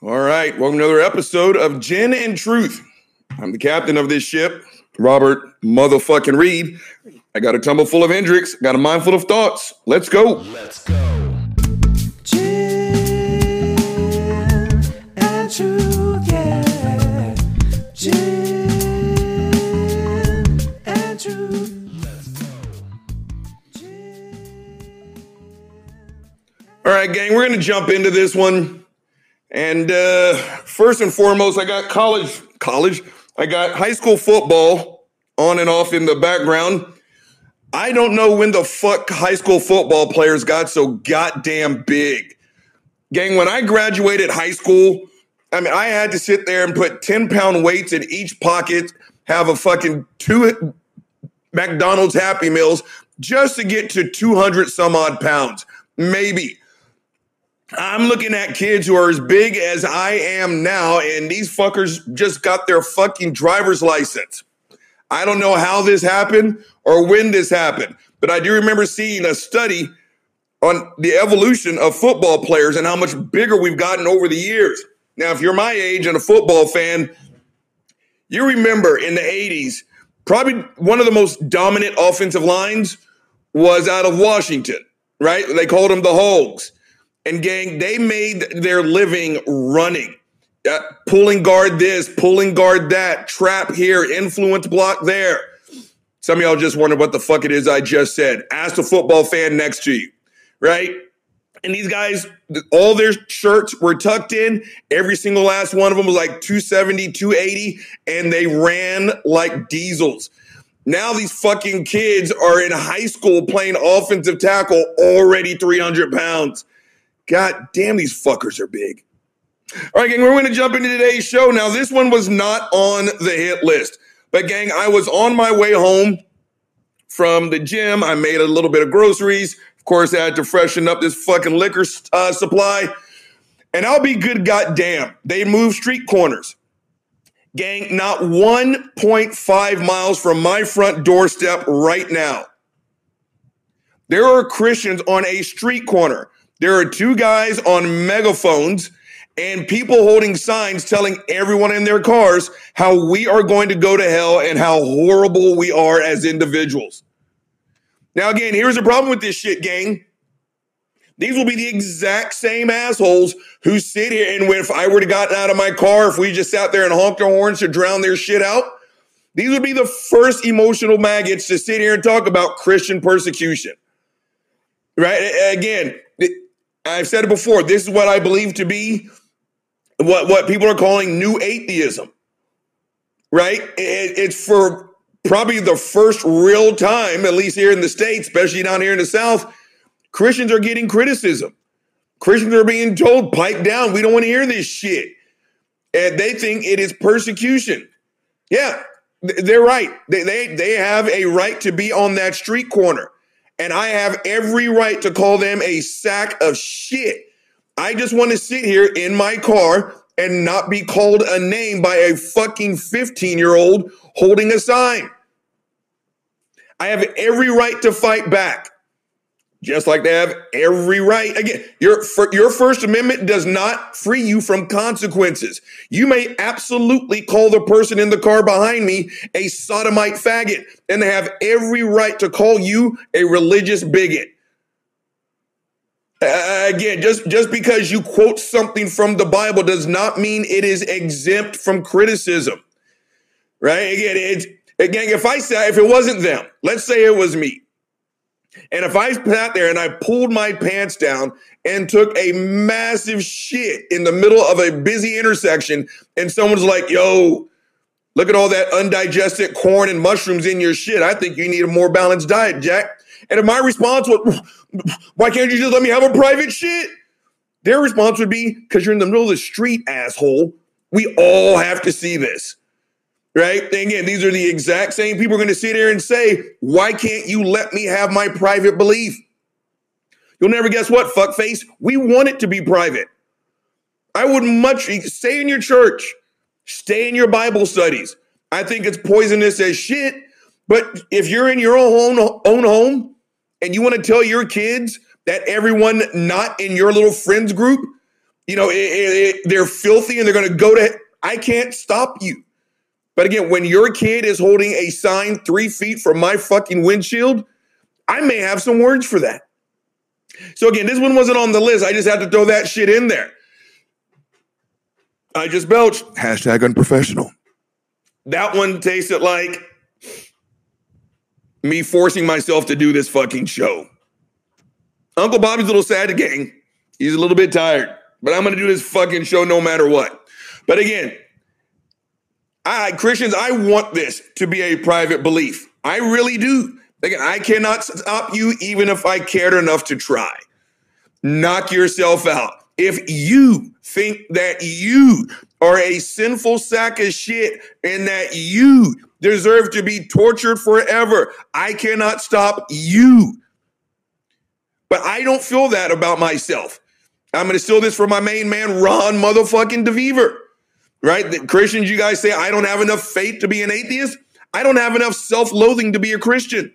All right, welcome to another episode of Gin and Truth. I'm the captain of this ship, Robert motherfucking Reed. I got a tumble full of Hendrick's, got a mind full of thoughts. Let's go. Let's go. Gin and truth, yeah. Gin and truth. All right, gang, we're going to jump into this one. And uh, first and foremost, I got college, college, I got high school football on and off in the background. I don't know when the fuck high school football players got so goddamn big. Gang, when I graduated high school, I mean, I had to sit there and put 10 pound weights in each pocket, have a fucking two McDonald's Happy Meals just to get to 200 some odd pounds. Maybe. I'm looking at kids who are as big as I am now, and these fuckers just got their fucking driver's license. I don't know how this happened or when this happened, but I do remember seeing a study on the evolution of football players and how much bigger we've gotten over the years. Now, if you're my age and a football fan, you remember in the 80s, probably one of the most dominant offensive lines was out of Washington, right? They called them the Hogs. And gang, they made their living running. Uh, pulling guard this, pulling guard that, trap here, influence block there. Some of y'all just wonder what the fuck it is I just said. Ask the football fan next to you, right? And these guys, all their shirts were tucked in. Every single last one of them was like 270, 280, and they ran like diesels. Now these fucking kids are in high school playing offensive tackle, already 300 pounds. God damn, these fuckers are big. All right, gang, we're going to jump into today's show. Now, this one was not on the hit list, but gang, I was on my way home from the gym. I made a little bit of groceries. Of course, I had to freshen up this fucking liquor uh, supply. And I'll be good goddamn. They move street corners. Gang, not 1.5 miles from my front doorstep right now. There are Christians on a street corner. There are two guys on megaphones and people holding signs telling everyone in their cars how we are going to go to hell and how horrible we are as individuals. Now, again, here's the problem with this shit, gang. These will be the exact same assholes who sit here and if I were to gotten out of my car, if we just sat there and honked our horns to drown their shit out, these would be the first emotional maggots to sit here and talk about Christian persecution. Right? Again, I've said it before. This is what I believe to be what, what people are calling new atheism. Right? It, it's for probably the first real time, at least here in the States, especially down here in the South, Christians are getting criticism. Christians are being told, pipe down. We don't want to hear this shit. And they think it is persecution. Yeah, they're right. They, they, they have a right to be on that street corner. And I have every right to call them a sack of shit. I just want to sit here in my car and not be called a name by a fucking 15 year old holding a sign. I have every right to fight back just like they have every right. Again, your your First Amendment does not free you from consequences. You may absolutely call the person in the car behind me a sodomite faggot, and they have every right to call you a religious bigot. Uh, again, just just because you quote something from the Bible does not mean it is exempt from criticism. Right? Again, it's again, if I say if it wasn't them, let's say it was me. And if I sat there and I pulled my pants down and took a massive shit in the middle of a busy intersection, and someone's like, yo, look at all that undigested corn and mushrooms in your shit. I think you need a more balanced diet, Jack. And if my response was, why can't you just let me have a private shit? Their response would be, because you're in the middle of the street, asshole. We all have to see this right? Again, these are the exact same people are going to sit here and say, why can't you let me have my private belief? You'll never guess what, fuckface. We want it to be private. I would much stay in your church, stay in your Bible studies. I think it's poisonous as shit. But if you're in your own, own home and you want to tell your kids that everyone not in your little friends group You know, it, it, it, they're filthy and they're going to go to. I can't stop you. But again, when your kid is holding a sign three feet from my fucking windshield, I may have some words for that. So again, this one wasn't on the list. I just had to throw that shit in there. I just belched. Hashtag unprofessional. That one tasted like me forcing myself to do this fucking show. Uncle Bobby's a little sad gang. He's a little bit tired, but I'm going to do this fucking show no matter what. But again, I Christians, I want this to be a private belief. I really do. I cannot stop you even if I cared enough to try. Knock yourself out. If you think that you are a sinful sack of shit and that you deserve to be tortured forever, I cannot stop you. But I don't feel that about myself. I'm going to steal this from my main man, Ron motherfucking DeVever. Right? The Christians, you guys say, I don't have enough faith to be an atheist. I don't have enough self loathing to be a Christian.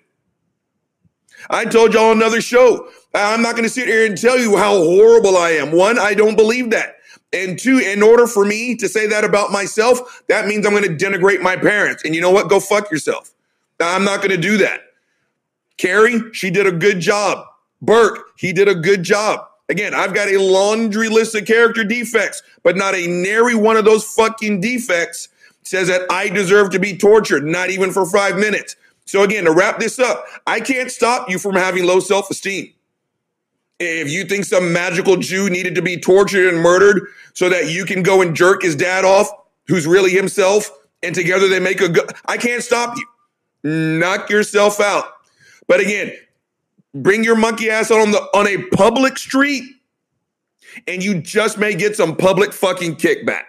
I told y'all another show. I'm not going to sit here and tell you how horrible I am. One, I don't believe that. And two, in order for me to say that about myself, that means I'm going to denigrate my parents. And you know what? Go fuck yourself. I'm not going to do that. Carrie, she did a good job. Burke, he did a good job. Again, I've got a laundry list of character defects, but not a nary one of those fucking defects says that I deserve to be tortured, not even for five minutes. So, again, to wrap this up, I can't stop you from having low self esteem. If you think some magical Jew needed to be tortured and murdered so that you can go and jerk his dad off, who's really himself, and together they make a go- I can't stop you. Knock yourself out. But again, bring your monkey ass on the on a public street and you just may get some public fucking kickback.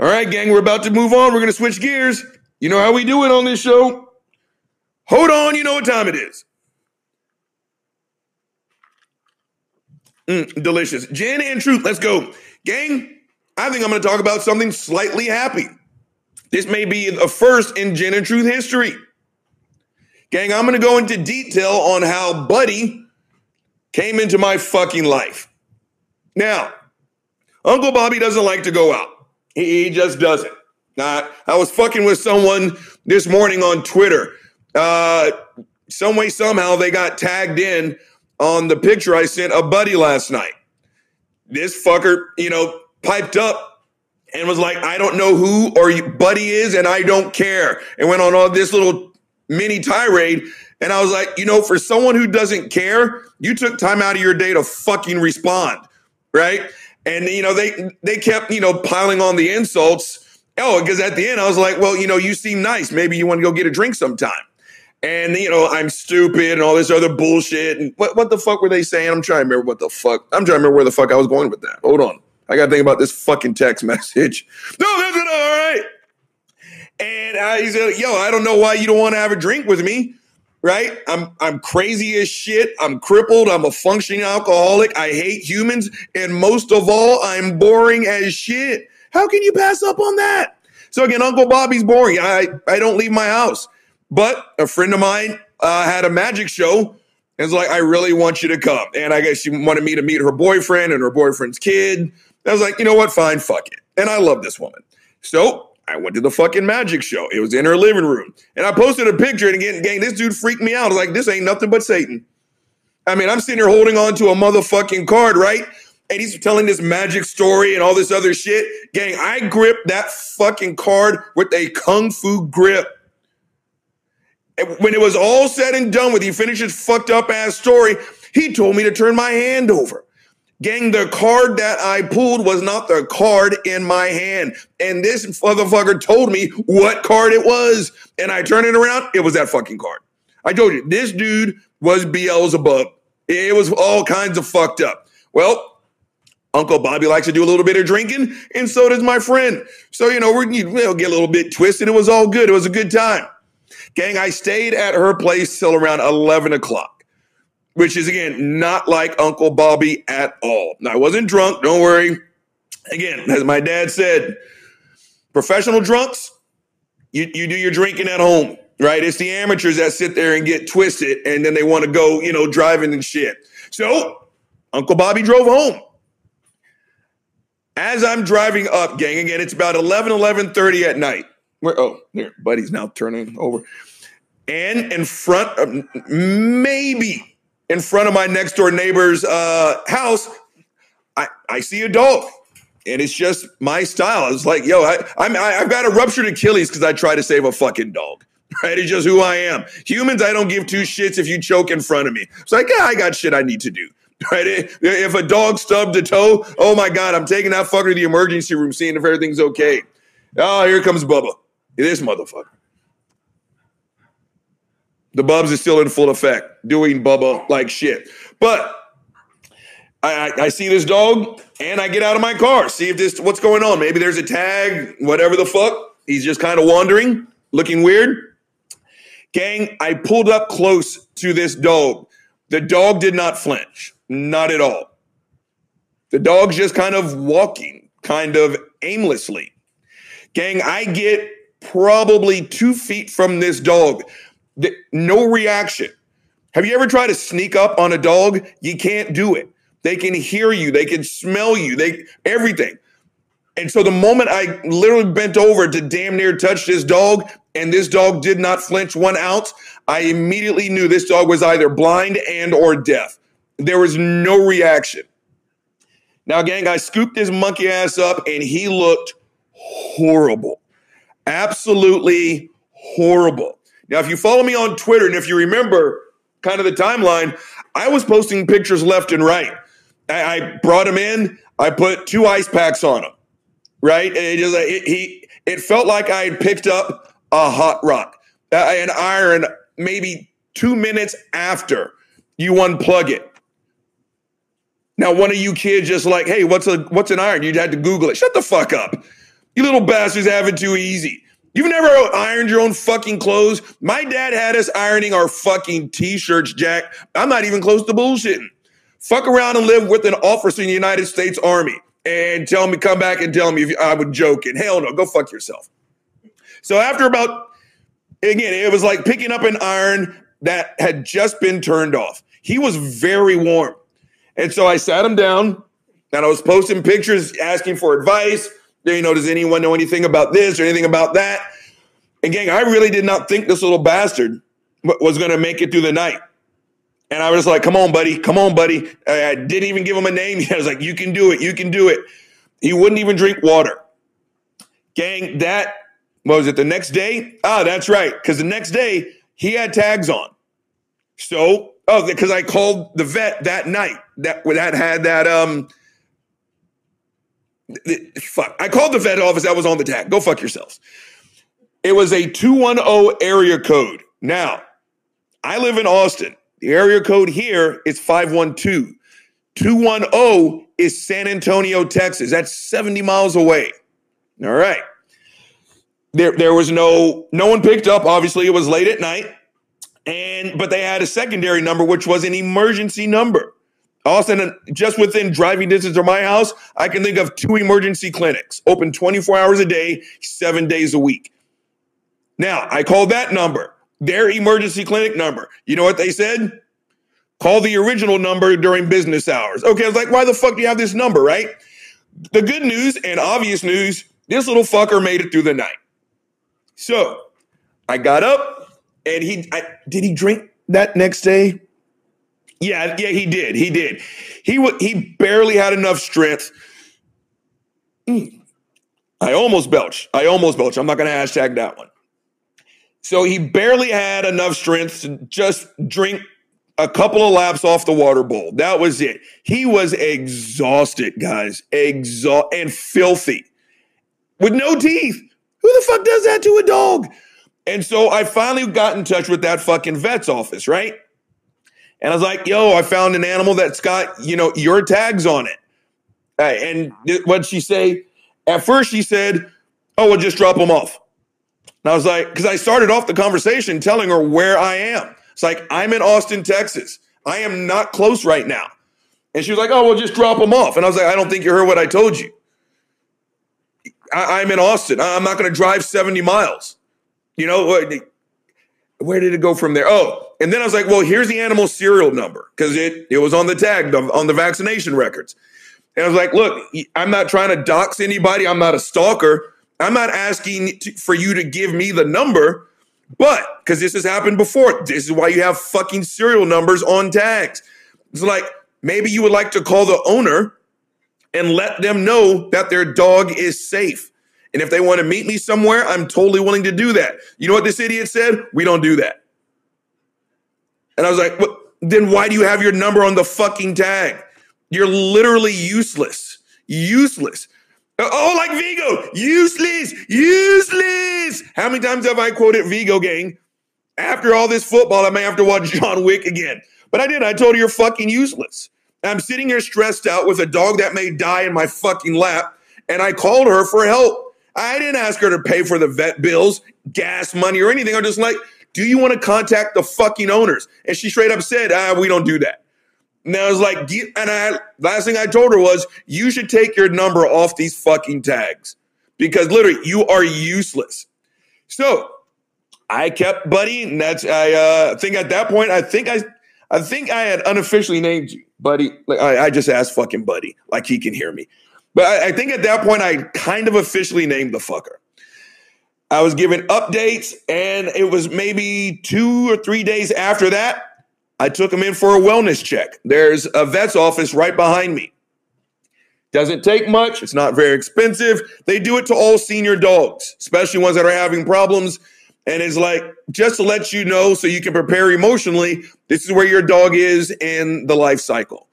All right, gang, we're about to move on. We're going to switch gears. You know how we do it on this show. Hold on, you know what time it is. Mm, delicious. Gin and truth. Let's go. Gang, I think I'm going to talk about something slightly happy. This may be the first in gin and truth history. Gang, I'm going to go into detail on how Buddy came into my fucking life. Now, Uncle Bobby doesn't like to go out. He, he just doesn't. Uh, I was fucking with someone this morning on Twitter. Uh, some way, somehow, they got tagged in on the picture I sent a buddy last night. This fucker, you know, piped up and was like, I don't know who or Buddy is, and I don't care. And went on all this little mini tirade. And I was like, you know, for someone who doesn't care, you took time out of your day to fucking respond, right? And you know, they they kept, you know, piling on the insults. Oh, because at the end I was like, well, you know, you seem nice. Maybe you want to go get a drink sometime. And you know, I'm stupid and all this other bullshit. And what, what the fuck were they saying? I'm trying to remember what the fuck. I'm trying to remember where the fuck I was going with that. Hold on. I gotta think about this fucking text message. No, that's. All right. And I, he said, "Yo, I don't know why you don't want to have a drink with me, right? I'm I'm crazy as shit. I'm crippled. I'm a functioning alcoholic. I hate humans, and most of all, I'm boring as shit. How can you pass up on that?" So again, Uncle Bobby's boring. I I don't leave my house, but a friend of mine uh, had a magic show. And it's like, I really want you to come. And I guess she wanted me to meet her boyfriend and her boyfriend's kid. I was like, you know what? Fine, fuck it. And I love this woman. So I went to the fucking magic show. It was in her living room. And I posted a picture and again, gang, this dude freaked me out. I was like, this ain't nothing but Satan. I mean, I'm sitting here holding on to a motherfucking card, right? And he's telling this magic story and all this other shit. Gang, I gripped that fucking card with a kung fu grip. And when it was all said and done with, he finished his fucked up ass story. He told me to turn my hand over. Gang, the card that I pulled was not the card in my hand. And this motherfucker told me what card it was. And I turned it around. It was that fucking card. I told you, this dude was Beelzebub. It was all kinds of fucked up. Well, Uncle Bobby likes to do a little bit of drinking, and so does my friend. So, you know, we're get a little bit twisted. It was all good. It was a good time. Gang, I stayed at her place till around 11 o'clock, which is again not like Uncle Bobby at all. Now, I wasn't drunk, don't worry. Again, as my dad said, professional drunks, you, you do your drinking at home, right? It's the amateurs that sit there and get twisted and then they want to go, you know, driving and shit. So, Uncle Bobby drove home. As I'm driving up, gang, again, it's about 11, 11.30 at night. Where, oh, there, buddy's now turning over. And in front of, maybe in front of my next door neighbor's uh, house, I, I see a dog. And it's just my style. It's like, yo, I, I'm, I, I've got a ruptured Achilles because I try to save a fucking dog. Right? It's just who I am. Humans, I don't give two shits if you choke in front of me. It's like, yeah, I got shit I need to do. Right? If a dog stubbed a toe, oh my God, I'm taking that fucker to the emergency room, seeing if everything's okay. Oh, here comes Bubba. This motherfucker. The Bubs is still in full effect, doing Bubba like shit. But I, I, I see this dog and I get out of my car, see if this what's going on. Maybe there's a tag, whatever the fuck. He's just kind of wandering, looking weird. Gang, I pulled up close to this dog. The dog did not flinch, not at all. The dog's just kind of walking, kind of aimlessly. Gang, I get probably two feet from this dog. The- no reaction. Have you ever tried to sneak up on a dog? You can't do it. They can hear you, they can smell you, they everything. And so the moment I literally bent over to damn near touch this dog, and this dog did not flinch one ounce, I immediately knew this dog was either blind and or deaf. There was no reaction. Now, gang, I scooped his monkey ass up, and he looked horrible, absolutely horrible. Now, if you follow me on Twitter, and if you remember kind of the timeline, I was posting pictures left and right. I, I brought him in. I put two ice packs on him right? And it just it, he it felt like I had picked up a hot rock, uh, an iron, maybe two minutes after you unplug it. Now, one of you kids just like, hey, what's a what's an iron? You had to Google it. Shut the fuck up. You little bastards have it too easy. You've never ironed your own fucking clothes. My dad had us ironing our fucking t-shirts, Jack. I'm not even close to bullshitting. Fuck around and live with an officer in the United States Army and tell me, come back and tell me if I would joking. Hell no, go fuck yourself. So after about, again, it was like picking up an iron that had just been turned off. He was very warm. And so I sat him down and I was posting pictures asking for advice. You know, does anyone know anything about this or anything about that? And gang, I really did not think this little bastard was going to make it through the night. And I was like, come on, buddy. Come on, buddy. I didn't even give him a name yet. I was like, you can do it. You can do it. He wouldn't even drink water. Gang, that was it the next day? Ah, that's right. Because the next day he had tags on. So, oh, because I called the vet that night that that had that um fuck. I called the vet office that was on the tag. Go fuck yourselves. It was a 210 area code. Now, I live in Austin. The area code here is 512. 210 is San Antonio, Texas. That's 70 miles away. All right. There, there was no, no one picked up. Obviously, it was late at night. And but they had a secondary number, which was an emergency number. Austin, just within driving distance of my house, I can think of two emergency clinics open 24 hours a day, seven days a week. Now, I called that number their emergency clinic number. You know what they said? Call the original number during business hours. Okay, I was like, why the fuck do you have this number, right? The good news and obvious news this little fucker made it through the night. So I got up and he I, did he drink that next day? Yeah, yeah, he did. He did. He w- he barely had enough strength. Mm. I almost belch. I almost belch. I'm not going to hashtag that one. So he barely had enough strength to just drink a couple of laps off the water bowl. That was it. He was exhausted, guys, exhausted and filthy with no teeth. Who the fuck does that to a dog? And so I finally got in touch with that fucking vet's office, right? And I was like, yo, I found an animal that's got, you know, your tags on it. And what'd she say? At first, she said, oh, well, just drop them off. And I was like, because I started off the conversation telling her where I am. It's like, I'm in Austin, Texas. I am not close right now. And she was like, oh, well, just drop them off. And I was like, I don't think you heard what I told you. I, am in Austin. I'm not going to drive 70 miles. You know, where did it go from there? Oh, and then I was like, well, here's the animal serial number because it, it was on the tag, on the vaccination records. And I was like, look, I'm not trying to dox anybody. I'm not a stalker. I'm not asking to, for you to give me the number, but because this has happened before, this is why you have fucking serial numbers on tags. It's like maybe you would like to call the owner and let them know that their dog is safe. And if they want to meet me somewhere, I'm totally willing to do that. You know what this idiot said? We don't do that. And I was like, well, then why do you have your number on the fucking tag? You're literally useless. Useless. Uh, oh, like Viggo, useless, useless. How many times have I quoted Viggo gang? After all this football, I may have to watch John Wick again. But I did. I told her you're fucking useless. I'm sitting here stressed out with a dog that may die in my fucking lap, and I called her for help. I didn't ask her to pay for the vet bills, gas money, or anything. I'm just like, do you want to contact the fucking owners? And she straight up said, ah, we don't do that. And I was like, get, and I last thing I told her was, you should take your number off these fucking tags because literally you are useless. So I kept Buddy, and that's I uh, think at that point I think I I think I had unofficially named you Buddy. Like I, I just asked fucking Buddy, like he can hear me. But I, I think at that point I kind of officially named the fucker. I was given updates, and it was maybe two or three days after that I took him in for a wellness check. There's a vet's office right behind me. Doesn't take much, it's not very expensive. They do it to all senior dogs, especially ones that are having problems. And it's like, just to let you know so you can prepare emotionally, this is where your dog is in the life cycle.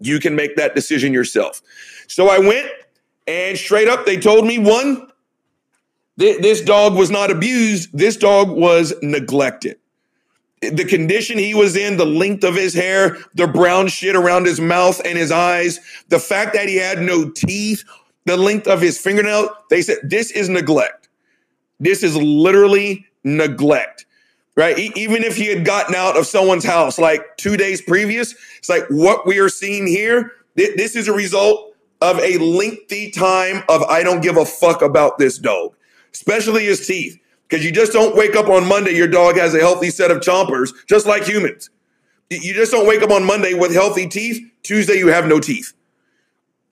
You can make that decision yourself. So I went and straight up, they told me one, th- this dog was not abused, this dog was neglected the condition he was in, the length of his hair, the brown shit around his mouth and his eyes, the fact that he had no teeth, the length of his fingernail, they said this is neglect. This is literally neglect, right? E- even if he had gotten out of someone's house like two days previous, it's like what we are seeing here. Th- this is a result of a lengthy time of I don't give a fuck about this dog, especially his teeth because you just don't wake up on Monday, your dog has a healthy set of chompers, just like humans. You just don't wake up on Monday with healthy teeth. Tuesday, you have no teeth.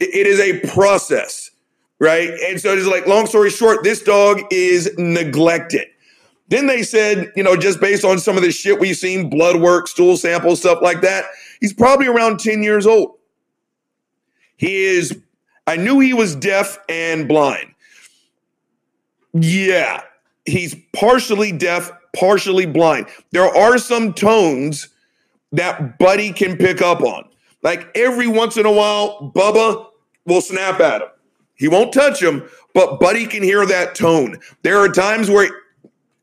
It is a process, right? And so it's like, long story short, this dog is neglected. Then they said, you know, just based on some of the shit we've seen, blood work, stool samples, stuff like that, he's probably around 10 years old. He is, I knew he was deaf and blind. Yeah, he's partially deaf, partially blind. There are some tones that Buddy can pick up on. Like every once in a while, Bubba will snap at him. He won't touch him, but Buddy can hear that tone. There are times where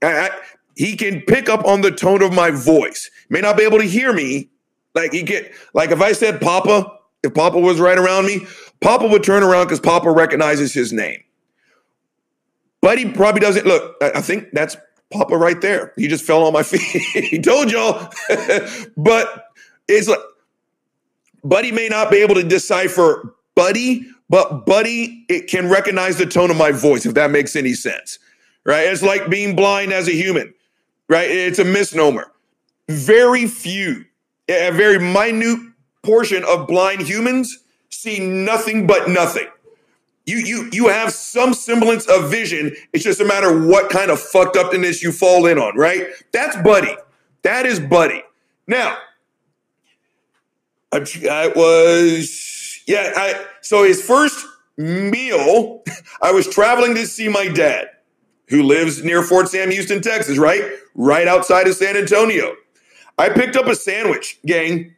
I, I, he can pick up on the tone of my voice. May not be able to hear me. Like he get like if I said Papa, if Papa was right around me, Papa would turn around because Papa recognizes his name. Buddy probably doesn't look. I think that's Papa right there. He just fell on my feet. he told y'all, but it's like Buddy may not be able to decipher Buddy, but Buddy it can recognize the tone of my voice if that makes any sense. Right? It's like being blind as a human. Right? It's a misnomer. Very few, a very minute portion of blind humans see nothing but nothing. You you you have some semblance of vision. It's just a matter what kind of fucked upness you fall in on, right? That's Buddy. That is Buddy. Now, I, I was yeah. I so his first meal. I was traveling to see my dad, who lives near Fort Sam Houston, Texas, right, right outside of San Antonio. I picked up a sandwich, gang,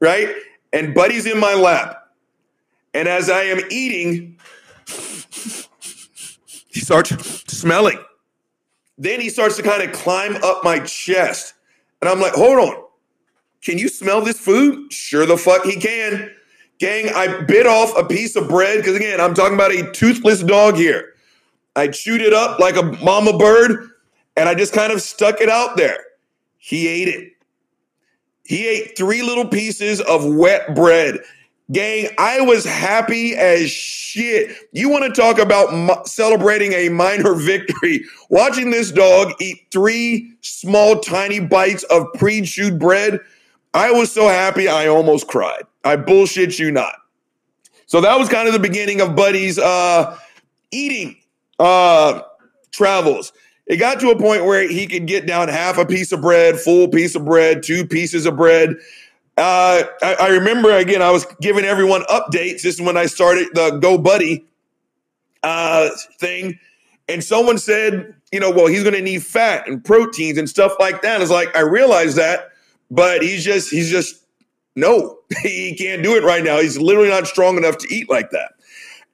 right, and Buddy's in my lap. And as I am eating, he starts smelling. Then he starts to kind of climb up my chest. And I'm like, hold on. Can you smell this food? Sure the fuck he can. Gang, I bit off a piece of bread because, again, I'm talking about a toothless dog here. I chewed it up like a mama bird and I just kind of stuck it out there. He ate it. He ate three little pieces of wet bread. Gang, I was happy as shit. You want to talk about mo- celebrating a minor victory? Watching this dog eat three small, tiny bites of pre chewed bread, I was so happy I almost cried. I bullshit you not. So that was kind of the beginning of Buddy's uh, eating uh, travels. It got to a point where he could get down half a piece of bread, full piece of bread, two pieces of bread. Uh, I, I remember again, I was giving everyone updates. This is when I started the Go Buddy uh, thing. And someone said, you know, well, he's going to need fat and proteins and stuff like that. It's like, I realize that, but he's just, he's just, no, he can't do it right now. He's literally not strong enough to eat like that.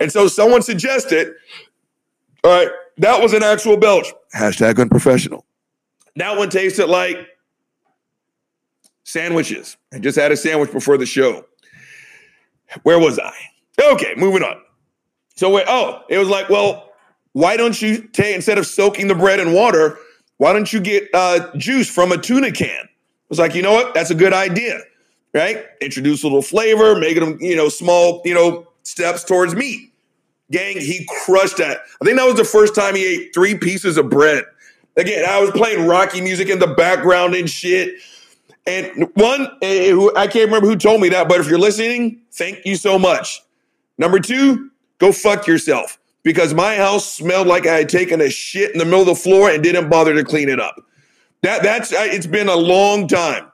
And so someone suggested, all right, that was an actual belch. Hashtag unprofessional. That one tasted like sandwiches. I just had a sandwich before the show. Where was I? Okay, moving on. So wait, oh, it was like, well, why don't you take instead of soaking the bread in water, why don't you get uh, juice from a tuna can? I was like, you know what? That's a good idea, right? Introduce a little flavor, make them, you know, small, you know, steps towards meat. Gang, he crushed that. I think that was the first time he ate three pieces of bread. Again, I was playing Rocky music in the background and shit. And one, eh, I can't remember who told me that, but if you're listening, thank you so much. Number two, go fuck yourself because my house smelled like I had taken a shit in the middle of the floor and didn't bother to clean it up. That that's it's been a long time.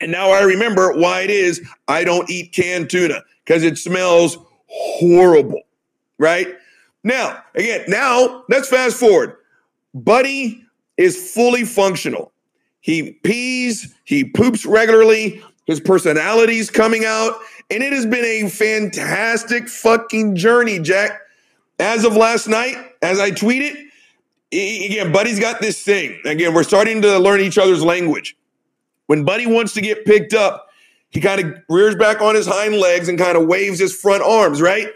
And now I remember why it is I don't eat canned tuna because it smells horrible, right? Now, again, now let's fast forward. Buddy is fully functional. He pees, he poops regularly, his personality's coming out, and it has been a fantastic fucking journey, Jack. As of last night, as I tweeted, again, Buddy's got this thing. Again, we're starting to learn each other's language. When Buddy wants to get picked up, he kind of rears back on his hind legs and kind of waves his front arms, right?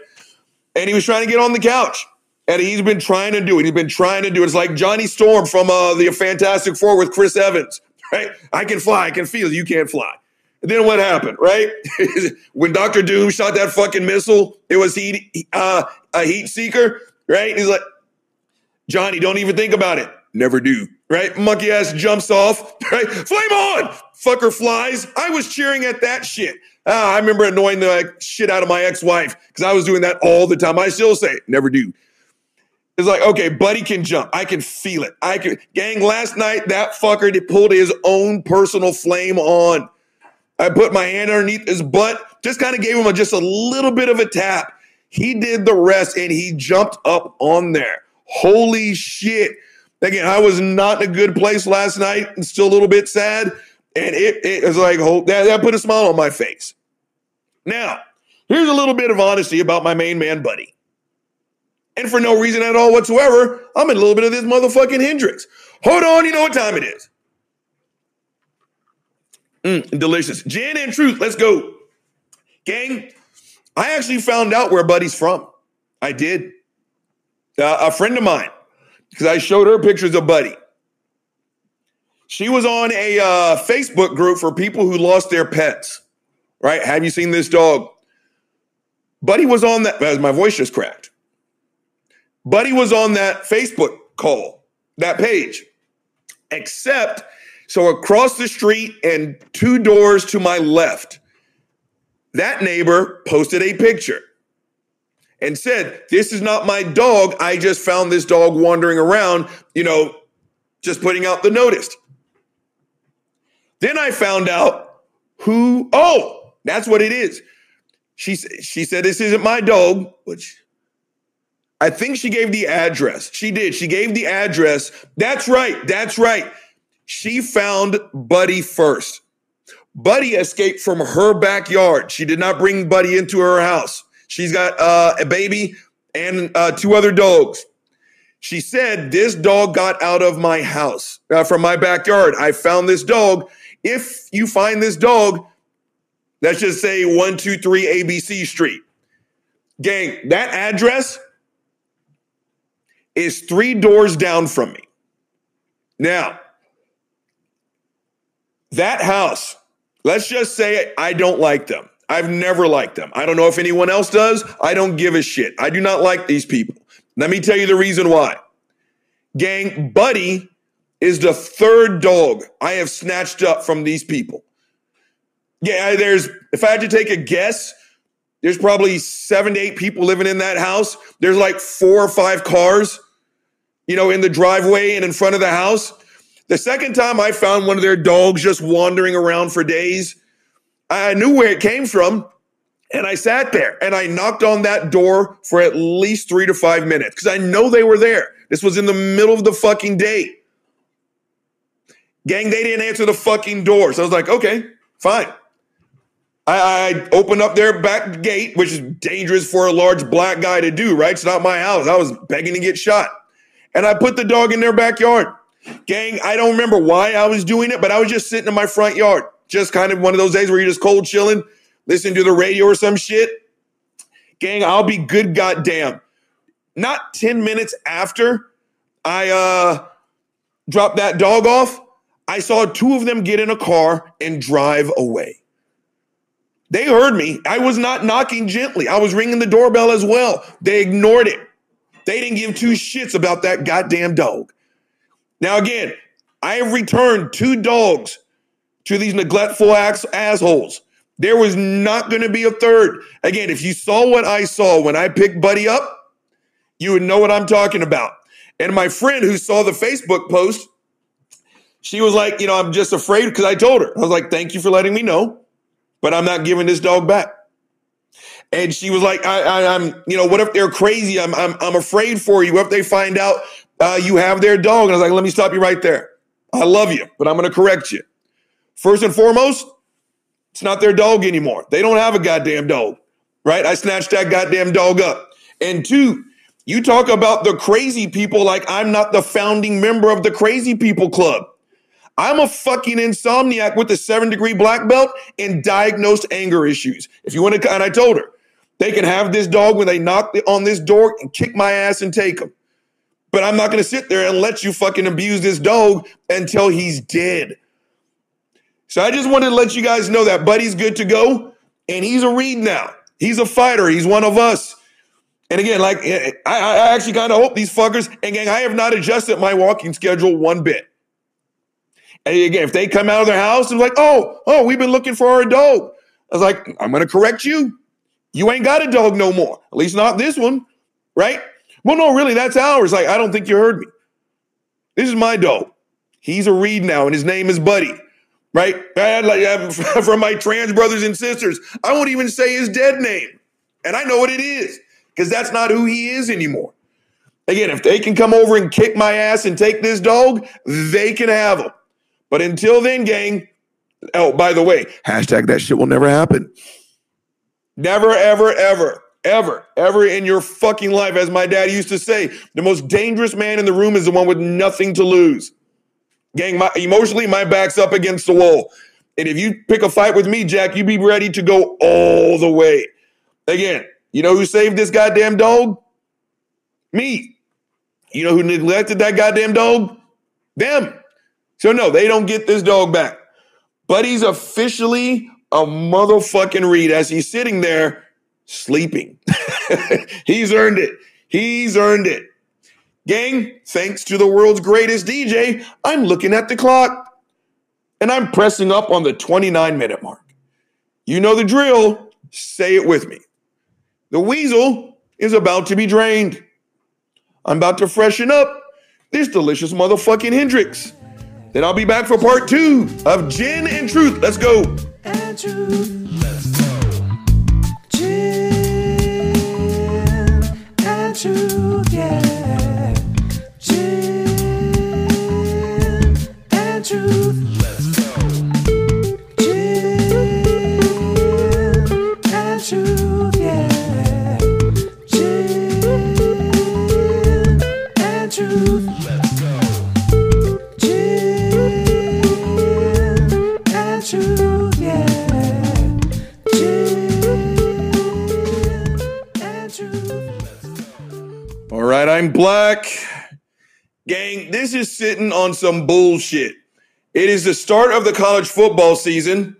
And he was trying to get on the couch. And he's been trying to do it. He's been trying to do it. It's like Johnny Storm from uh, the Fantastic Four with Chris Evans, right? I can fly. I can feel. You can't fly. And then what happened, right? when Doctor Doom shot that fucking missile, it was heat, uh, a heat seeker, right? He's like, Johnny, don't even think about it. Never do. Right? Monkey ass jumps off. Right? Flame on! Fucker flies. I was cheering at that shit. Ah, I remember annoying the shit out of my ex-wife because I was doing that all the time. I still say. Never do. It's like, okay, buddy can jump. I can feel it. I can gang last night, that fucker pulled his own personal flame on. I put my hand underneath his butt, just kind of gave him a, just a little bit of a tap. He did the rest and he jumped up on there. Holy shit. Again, I was not in a good place last night and still a little bit sad. And it, it was like, that, that put a smile on my face. Now, here's a little bit of honesty about my main man, buddy. And for no reason at all whatsoever, I'm in a little bit of this motherfucking Hendrick's. Hold on, you know what time it is. Mm, delicious. Gin and truth, let's go. Gang, I actually found out where Buddy's from. I did. Uh, a friend of mine, because I showed her pictures of Buddy. She was on a uh, Facebook group for people who lost their pets. Right? Have you seen this dog? Buddy was on that. My voice just cracked. Buddy was on that Facebook call, that page. Except, so across the street and two doors to my left, that neighbor posted a picture and said, This is not my dog. I just found this dog wandering around, you know, just putting out the notice. Then I found out who, oh, that's what it is. She, she said, This isn't my dog, which I think she gave the address. She did. She gave the address. That's right. That's right. She found Buddy first. Buddy escaped from her backyard. She did not bring Buddy into her house. She's got uh, a baby and uh, two other dogs. She said, This dog got out of my house uh, from my backyard. I found this dog. If you find this dog, let's just say 123 ABC Street. Gang, that address is three doors down from me. Now, that house, let's just say I don't like them. I've never liked them. I don't know if anyone else does. I don't give a shit. I do not like these people. Let me tell you the reason why. Gang, Buddy is the third dog I have snatched up from these people. Yeah, there's, if I had to take a guess, There's probably seven to eight people living in that house. There's like four or five cars, you know, in the driveway and in front of the house. The second time I found one of their dogs just wandering around for days, I knew where it came from. And I sat there and I knocked on that door for at least three to five minutes because I know they were there. This was in the middle of the fucking day. Gang, they didn't answer the fucking door. So I was like, okay, fine. I, I opened up their back gate, which is dangerous for a large black guy to do, right? It's not my house. I was begging to get shot. And I put the dog in their backyard. Gang, I don't remember why I was doing it, but I was just sitting in my front yard. Just kind of one of those days where you're just cold chilling, listening to the radio or some shit. Gang, I'll be good goddamn. Not 10 minutes after I uh dropped that dog off, I saw two of them get in a car and drive away. They heard me. I was not knocking gently. I was ringing the doorbell as well. They ignored it. They didn't give two shits about that goddamn dog. Now, again, I have returned two dogs to these neglectful ass- assholes. There was not going to be a third. Again, if you saw what I saw when I picked Buddy up, you would know what I'm talking about. And my friend who saw the Facebook post, she was like, you know, I'm just afraid because I told her, I was like, thank you for letting me know, but I'm not giving this dog back. And she was like, I, I, am you know, what if they're crazy? I'm, I'm, I'm afraid for you. What if they find out uh, you have their dog? And I was like, let me stop you right there. I love you, but I'm going to correct you. First and foremost, it's not their dog anymore. They don't have a goddamn dog, right? I snatched that goddamn dog up. And two, you talk about the crazy people like I'm not the founding member of the crazy people club. I'm a fucking insomniac with a seven degree black belt and diagnosed anger issues. If you want to, and I told her, they can have this dog when they knock on this door and kick my ass and take him. But I'm not going to sit there and let you fucking abuse this dog until he's dead. So I just wanted to let you guys know that Buddy's good to go, and he's a Reed now. He's a fighter. He's one of us. And again, like eh, eh, I, I actually kind of hope these fuckers. And gang, I have not adjusted my walking schedule one bit. And again, if they come out of their house and like, oh, oh, we've been looking for our dog. I was like, I'm going to correct you. You ain't got a dog no more. At least not this one, right? Well, no, really, that's ours. Like, I don't think you heard me. This is my dog. He's a Reed now, and his name is Buddy right? Had like from my trans brothers and sisters. I won't even say his dead name, and I know what it is because that's not who he is anymore. Again, if they can come over and kick my ass and take this dog, they can have him. But until then, gang. Oh, by the way, hashtag that shit will never happen. Never, ever, ever, ever, ever in your fucking life, as my dad used to say, the most dangerous man in the room is the one with nothing to lose. Gang, my, emotionally, my back's up against the wall. And if you pick a fight with me, Jack, you be ready to go all the way. Again, you know who saved this goddamn dog? Me. You know who neglected that goddamn dog? Them. So no, they don't get this dog back. But he's officially a motherfucking Reed as he's sitting there sleeping. he's earned it. He's earned it. Gang, thanks to the world's greatest DJ, I'm looking at the clock and I'm pressing up on the 29 minute mark. You know the drill. Say it with me. The weasel is about to be drained. I'm about to freshen up this delicious motherfucking Hendrick's. Then I'll be back for part two of Gin and Truth. Let's go. and truth. Let's go. Gin and truth, Black. Gang, this is sitting on some bullshit. It is the start of the college football season.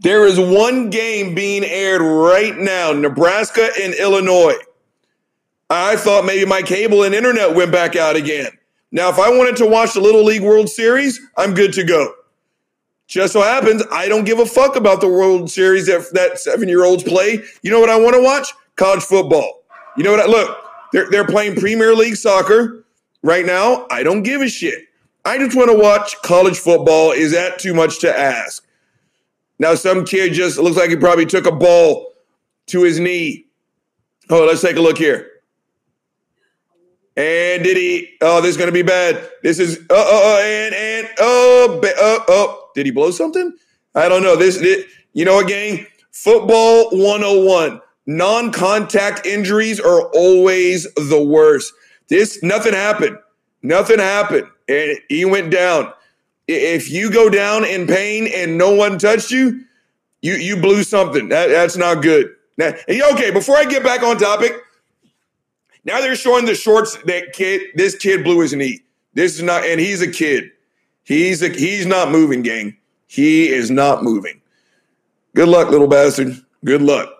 There is one game being aired right now Nebraska and Illinois. I thought maybe my cable and internet went back out again. Now, if I wanted to watch the Little League World Series, I'm good to go. Just so happens I don't give a fuck about the World Series that, that seven year olds play. You know what I want to watch? College football. You know what I look? They're, they're playing Premier League soccer right now. I don't give a shit. I just want to watch college football. Is that too much to ask? Now, some kid just looks like he probably took a ball to his knee. Oh, let's take a look here. And did he? Oh, this is going to be bad. This is uh uh, uh and and oh oh oh. Did he blow something? I don't know. This, this you know gang? Football 101. Non-contact injuries are always the worst. This nothing happened. Nothing happened. And he went down. If you go down in pain and no one touched you, you you blew something. That, that's not good. Now, okay, before I get back on topic, now they're showing the shorts that kid. This kid blew his knee. This is not, and he's a kid. He's a he's not moving, gang. He is not moving. Good luck, little bastard. Good luck.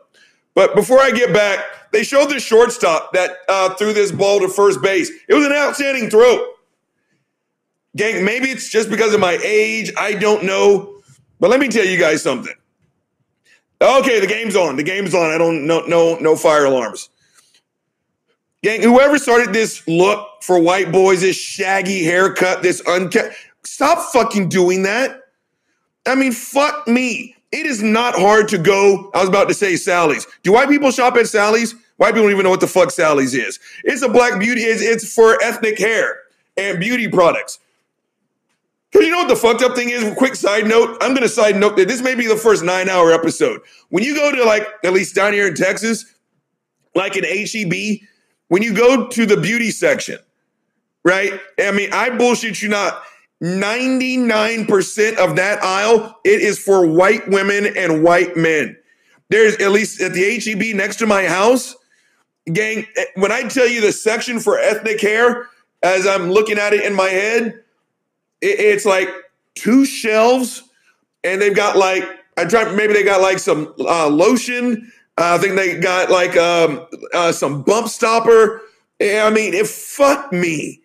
But before I get back, they showed the shortstop that uh, threw this ball to first base. It was an outstanding throw. Gang, maybe it's just because of my age. I don't know. But let me tell you guys something. Okay, the game's on. The game's on. I don't know. no no fire alarms. Gang, whoever started this look for white boys, this shaggy haircut, this uncut, stop fucking doing that. I mean, fuck me. It is not hard to go. I was about to say Sally's. Do white people shop at Sally's? White people don't even know what the fuck Sally's is. It's a black beauty. It's, it's for ethnic hair and beauty products. Because you know what the fucked up thing is? Quick side note. I'm going to side note that this may be the first nine hour episode. When you go to, like, at least down here in Texas, like an HEB, when you go to the beauty section, right? I mean, I bullshit you not. 99% of that aisle, it is for white women and white men. There's at least at the HEB next to my house, gang, when I tell you the section for ethnic hair, as I'm looking at it in my head, it- it's like two shelves, and they've got like I try maybe they got like some uh, lotion. Uh, I think they got like um, uh, some bump stopper. I mean, it fucked me.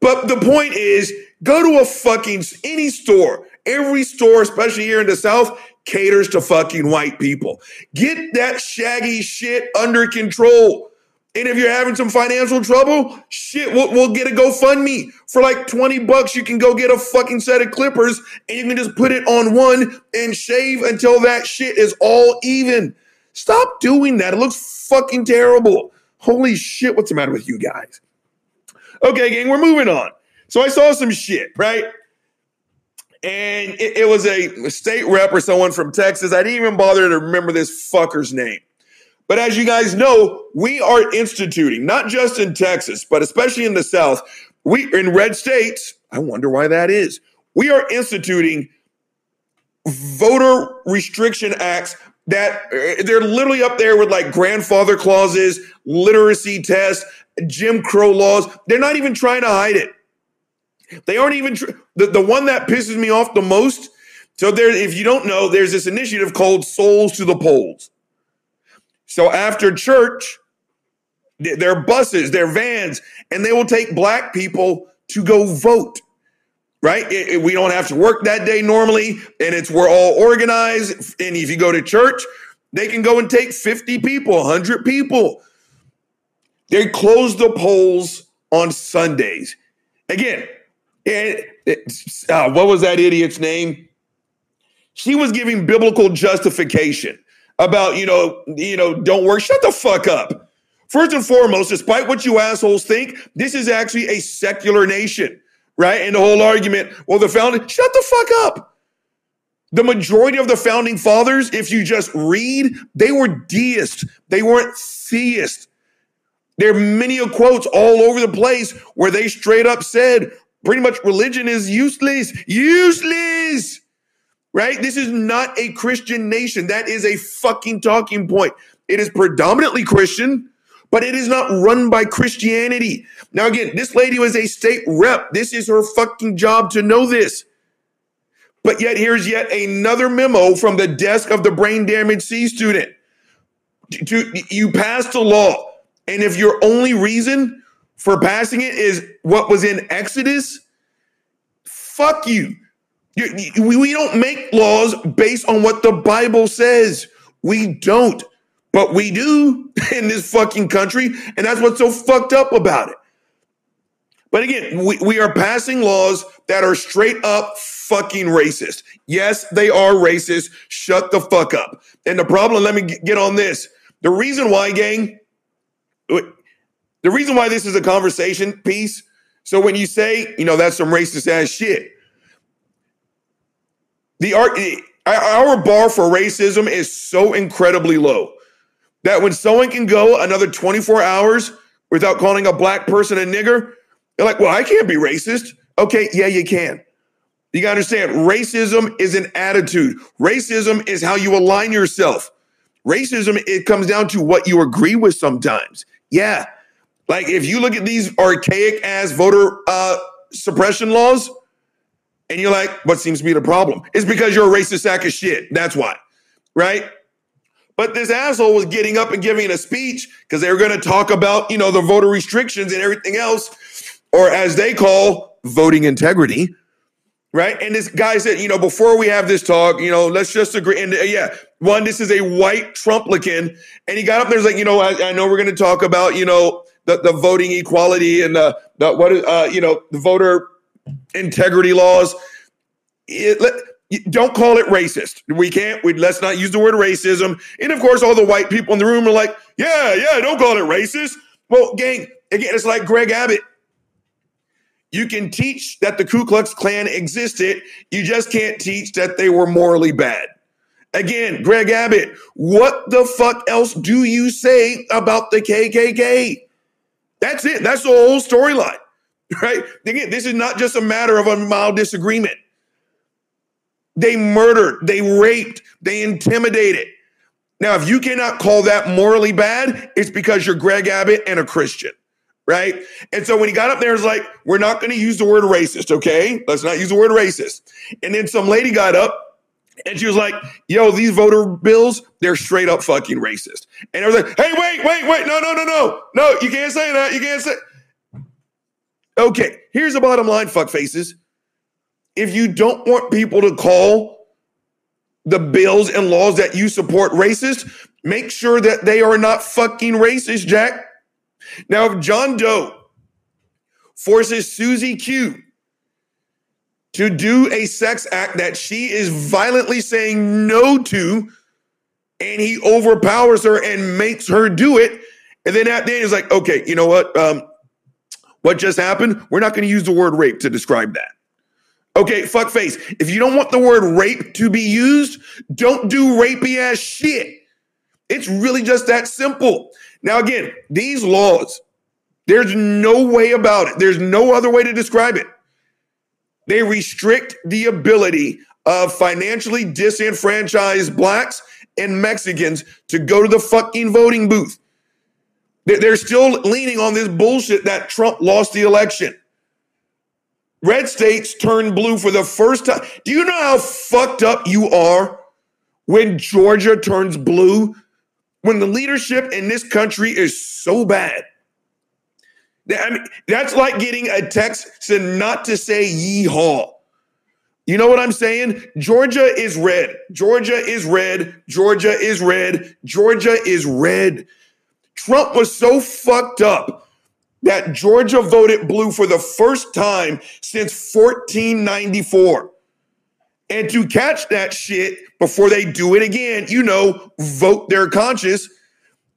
But the point is, go to a fucking any store. Every store, especially here in the South, caters to fucking white people. Get that shaggy shit under control. And if you're having some financial trouble, shit, we'll, we'll get a GoFundMe. For like 20 bucks, you can go get a fucking set of clippers and you can just put it on one and shave until that shit is all even. Stop doing that. It looks fucking terrible. Holy shit, what's the matter with you guys? Okay, gang, we're moving on. So I saw some shit, right? And it, it was a state rep or someone from Texas. I didn't even bother to remember this fucker's name. But as you guys know, we are instituting, not just in Texas, but especially in the South, we in red states. I wonder why that is. We are instituting voter restriction acts that uh, they're literally up there with like grandfather clauses, literacy tests, Jim Crow laws. They're not even trying to hide it. They aren't even tr- the the one that pisses me off the most. So there, if you don't know, there's this initiative called Souls to the Polls. So after church, th- their buses, their vans, and they will take black people to go vote. Right? It- it- we don't have to work that day normally, and it's we're all organized. And if you go to church, they can go and take 50 people, 100 people. They close the polls on Sundays. Again, and it's- uh, what was that idiot's name? She was giving biblical justification about you know you know don't work. Shut the fuck up. First and foremost, despite what you assholes think, this is actually a secular nation, right? And the whole argument, well, the founding, shut the fuck up. The majority of the founding fathers, if you just read, they were deists. They weren't theists. There are many quotes all over the place where they straight up said pretty much religion is useless, useless. Right? This is not a Christian nation. That is a fucking talking point. It is predominantly Christian, but it is not run by Christianity. Now, again, this lady was a state rep. This is her fucking job to know this. But yet, here's yet another memo from the desk of the brain damaged C student. To, you passed a law, and if your only reason for passing it is what was in Exodus, fuck you. You- you- We, don't make laws based on what the Bible says. We don't. But we do in this fucking country. And that's what's so fucked up about it. But again, we, we are passing laws that are straight up fucking racist. Yes, they are racist. Shut the fuck up. And the problem, let me get on this. The reason why, gang, the reason why this is a conversation piece. So when you say, you know, that's some racist ass shit, the art, our bar for racism is so incredibly low that when someone can go another 24 hours without calling a black person a nigger, they're like, well, I can't be racist. Okay, yeah, you can. You gotta understand, racism is an attitude. Racism is how you align yourself. Racism, it comes down to what you agree with sometimes. Yeah. Like if you look at these archaic ass voter uh, suppression laws, and you're like, what seems to be the problem? It's because you're a racist sack of shit. That's why. Right? But this asshole was getting up and giving a speech because they were going to talk about, you know, the voter restrictions and everything else, or as they call voting integrity. Right. And this guy said, you know, before we have this talk, you know, let's just agree. And uh, yeah, one, this is a white Trumplican. And he got up there, and was like, you know, I, I know we're going to talk about, you know, the, the voting equality and the, the what, uh, you know, the voter integrity laws. It, let, don't call it racist. We can't. We let's not use the word racism. And of course, all the white people in the room are like, "Yeah, yeah, don't call it racist." Well, gang, again, it's like Greg Abbott. You can teach that the Ku Klux Klan existed. You just can't teach that they were morally bad. Again, Greg Abbott, what the fuck else do you say about the KKK? That's it. That's the whole storyline, right? Again, this is not just a matter of a mild disagreement. They murdered, they raped, they intimidated. Now, if you cannot call that morally bad, it's because you're Greg Abbott and a Christian, right? And so when he got up there, it's like, we're not going to use the word racist, okay? Let's not use the word racist. And then some lady got up and she was like, yo, these voter bills, they're straight up fucking racist. And I was like, hey, wait, wait, wait, no, no, no, no, no, you can't say that. You can't say. Okay, here's the bottom line, fuck faces. If you don't want people to call the bills and laws that you support racist, make sure that they are not fucking racist, Jack. Now, if John Doe forces Susie Q to do a sex act that she is violently saying no to, and he overpowers her and makes her do it, and then at the end, he's like, okay, you know what? Um, what just happened? We're not going to use the word rape to describe that. Okay, fuck face. If you don't want the word rape to be used, don't do rapey ass shit. It's really just that simple. Now, again, these laws, there's no way about it. There's no other way to describe it. They restrict the ability of financially disenfranchised blacks and Mexicans to go to the fucking voting booth. They- They're still leaning on this bullshit that Trump lost the election. Red states turned blue for the first time. Do you know how fucked up you are when Georgia turns blue? When the leadership in this country is so bad. I mean, that's like getting a text saying not to say yeehaw. You know what I'm saying? Georgia is red. Georgia is red. Georgia is red. Georgia is red. Trump was so fucked up that Georgia voted blue for the first time since 1494. And to catch that shit before they do it again, you know, vote their conscience,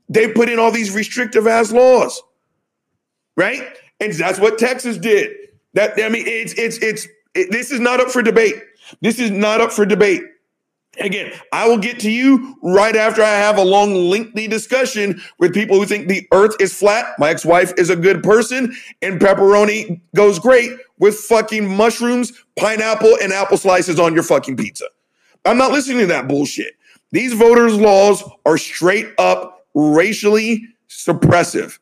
they put in all these restrictive ass laws. Right? And that's what Texas did. That I mean, it's it's it's it, this is not up for debate. This is not up for debate. Again, I will get to you right after I have a long, lengthy discussion with people who think the earth is flat. My ex wife is a good person, and pepperoni goes great with fucking mushrooms, pineapple, and apple slices on your fucking pizza. I'm not listening to that bullshit. These voters' laws are straight up racially suppressive.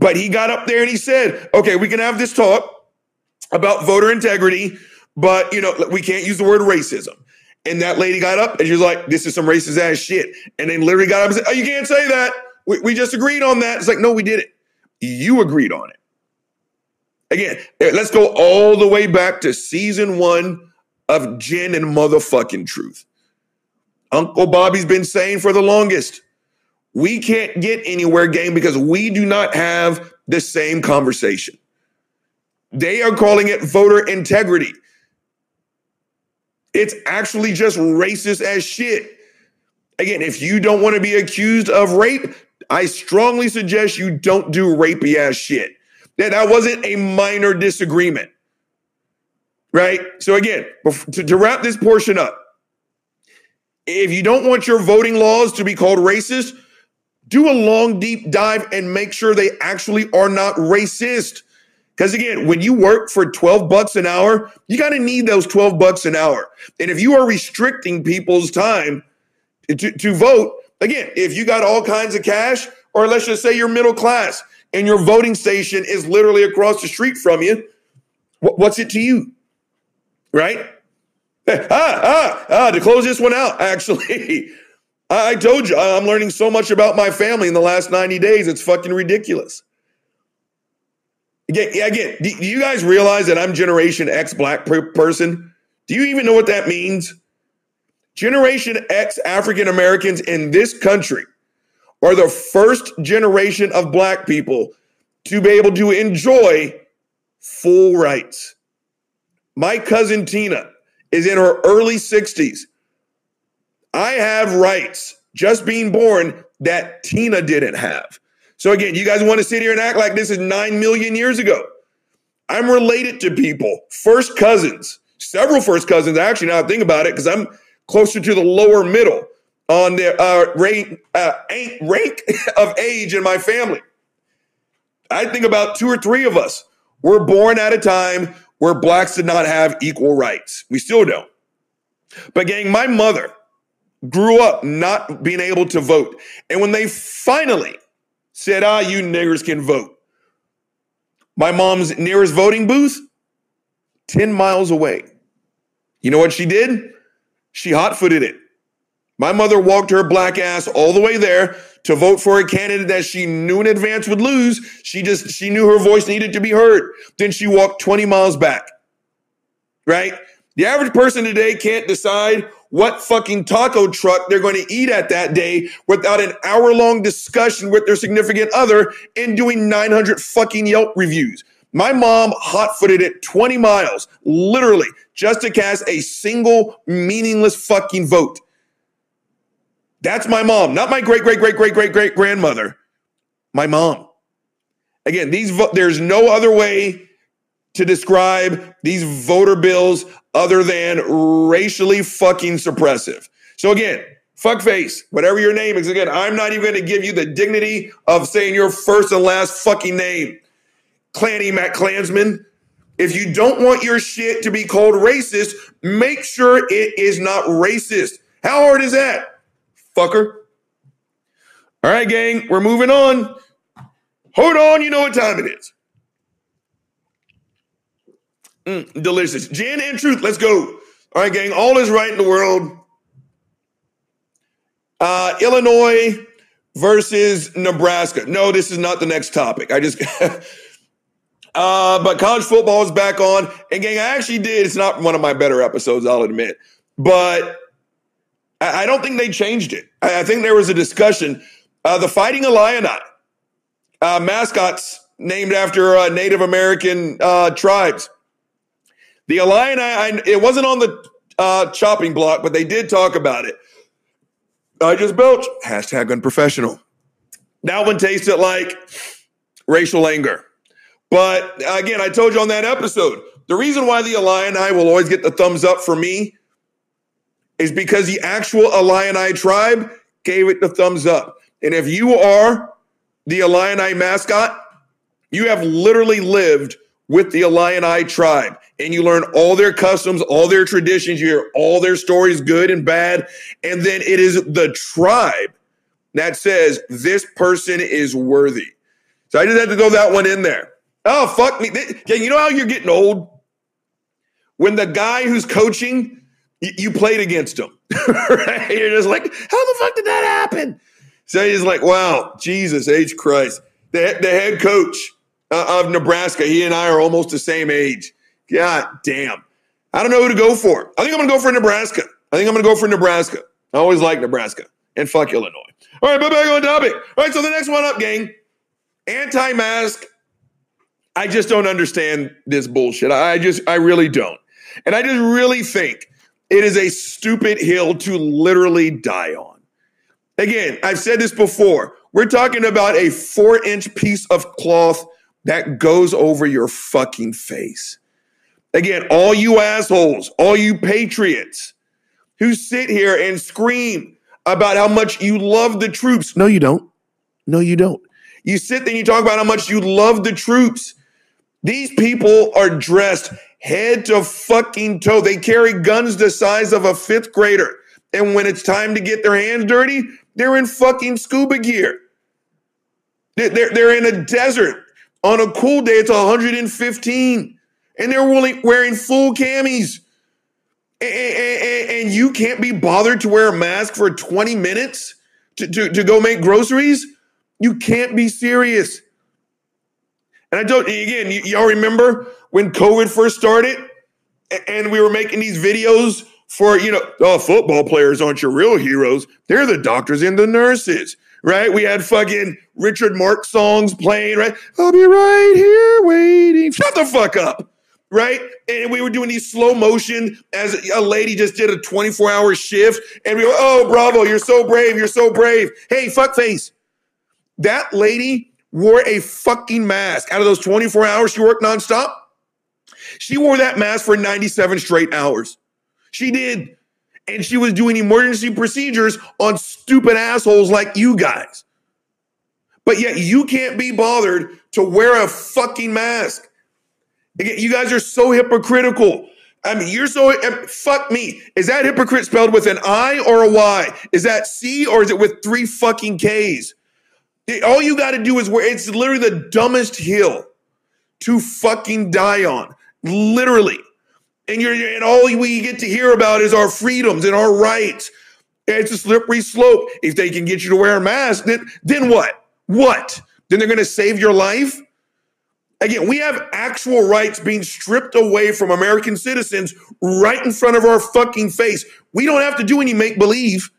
But he got up there and he said, okay, we can have this talk about voter integrity, but you know, we can't use the word racism. And that lady got up and she was like, this is some racist ass shit. And then literally got up and said, oh, you can't say that. We, we just agreed on that. It's like, no, we did it. You agreed on it. Again, eh, let's go all the way back to season one of gin and motherfucking truth. Uncle Bobby's been saying for the longest, we can't get anywhere, gang, because we do not have the same conversation. They are calling it voter integrity. It's actually just racist as shit. Again, if you don't want to be accused of rape, I strongly suggest you don't do rapey ass shit. That that wasn't a minor disagreement. Right? So again, to wrap this portion up, if you don't want your voting laws to be called racist, do a long deep dive and make sure they actually are not racist. Because again, when you work for 12 bucks an hour, you got to need those 12 bucks an hour. And if you are restricting people's time to, to vote, again, if you got all kinds of cash, or let's just say you're middle class and your voting station is literally across the street from you, wh- what's it to you? Right? ah, ah, ah, to close this one out, actually, I I told you I'm learning so much about my family in the last 90 days. It's fucking ridiculous. Again, again, do do you guys realize that I'm Generation X black per- person? Do you even know what that means? Generation X African Americans in this country are the first generation of black people to be able to enjoy full rights. My cousin Tina is in her early 60s. I have rights just being born that Tina didn't have. So again, you guys want to sit here and act like this is 9 million years ago. I'm related to people, first cousins, several first cousins. Actually, now I think about it, because I'm closer to the lower middle on the uh, rank, uh, rank rank of age in my family. I think about two or three of us were born at a time where blacks did not have equal rights. We still don't. But gang, my mother grew up not being able to vote. And when they finally said, ah, you niggers can vote, my mom's nearest voting booth, 10 miles away. You know what she did? She hot footed it. My mother walked her black ass all the way there to vote for a candidate that she knew in advance would lose. She just, she knew her voice needed to be heard. Then she walked 20 miles back. Right? The average person today can't decide what fucking taco truck they're going to eat at that day without an hour long discussion with their significant other and doing 900 fucking Yelp reviews. My mom hot footed it 20 miles, literally, just to cast a single meaningless fucking vote. That's my mom, not my great, great, great, great, great, great grandmother. My mom. Again, these vo- there's no other way to describe these voter bills other than racially fucking suppressive. So again, fuck face, whatever your name is. Again, I'm not even going to give you the dignity of saying your first and last fucking name. Clanny Matt Klansman. If you don't want your shit to be called racist, make sure it is not racist. How hard is that? Fucker. All right, gang, we're moving on. Hold on, you know what time it is. Mm, delicious. Gin and truth, let's go. All right, gang, all is right in the world. Uh, Illinois versus Nebraska. No, this is not the next topic. I just. uh, but college football is back on. And, gang, I actually did. It's not one of my better episodes, I'll admit. But I I don't think they changed it. I I think there was a discussion. Uh, the Fighting Illini uh, mascots named after uh, Native American uh, tribes. The Illini, I, it wasn't on the uh, chopping block, but they did talk about it. I just belch. Hashtag unprofessional. That one tasted like racial anger. But again, I told you on that episode, the reason why the Illini will always get the thumbs up for me is because the actual Illini tribe gave it the thumbs up. And if you are the Illini mascot, you have literally lived with the Illini tribe and you learn all their customs, all their traditions, you hear all their stories, good and bad. And then it is the tribe that says this person is worthy. So I just had to throw that one in there. Oh, fuck me. You know how you're getting old? When the guy who's coaching, you played against him. right? You're just like, how the fuck did that happen? So he's like, wow, Jesus H. Christ. The, the head coach uh, of Nebraska, he and I are almost the same age. God damn. I don't know who to go for. I think I'm going to go for Nebraska. I think I'm going to go for Nebraska. I always like Nebraska. And fuck Illinois. All right, but back on topic. All right, so the next one up, gang. Anti mask. I just don't understand this bullshit. I just, I really don't. And I just really think it is a stupid hill to literally die on. Again, I've said this before. We're talking about a four inch piece of cloth that goes over your fucking face. Again, all you assholes, all you patriots who sit here and scream about how much you love the troops. No, you don't. No, you don't. You sit there and you talk about how much you love the troops. These people are dressed head to fucking toe. They carry guns the size of a fifth grader. And when it's time to get their hands dirty, they're in fucking scuba gear. They're, they're, in a desert. On a cool day, it's 115. And they're wearing, full camis. And, and, and you can't be bothered to wear a mask for 20 minutes to, to, to go make groceries? You can't be serious. And I don't, again, y- y'all remember when COVID first started and we were making these videos for, you know, oh, football players aren't your real heroes. They're the doctors and the nurses, right? We had fucking Richard Marx songs playing, right? I'll be right here waiting. Shut the fuck up, right? And we were doing these slow motion as a lady just did a 24 hour shift. And we were, oh, bravo, you're so brave. You're so brave. Hey, fuck face. That lady wore a fucking mask. Out of those 24 hours she worked nonstop, she wore that mask for 97 straight hours. She did. And she was doing emergency procedures on stupid assholes like you guys. But yet you can't be bothered to wear a fucking mask. You guys are so hypocritical. I mean, you're so fuck me. Is that hypocrite spelled with an I or a Y? Is that C or is it with three fucking K's? All you got to do is wear. It's literally the dumbest hill to fucking die on, literally. And you're and all we get to hear about is our freedoms and our rights. It's a slippery slope. If they can get you to wear a mask, then then what? What? Then they're going to save your life? Again, we have actual rights being stripped away from American citizens right in front of our fucking face. We don't have to do any make believe.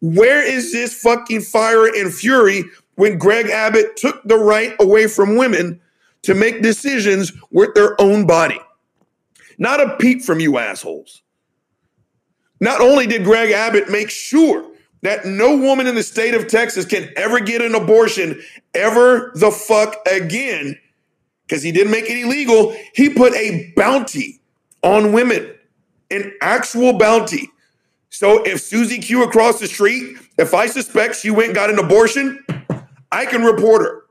Where is this fucking fire and fury when Greg Abbott took the right away from women to make decisions with their own body? Not a peep from you assholes. Not only did Greg Abbott make sure that no woman in the state of Texas can ever get an abortion ever the fuck again, because he didn't make it illegal, he put a bounty on women, an actual bounty. So if Susie Q across the street, if I suspect she went and got an abortion, I can report her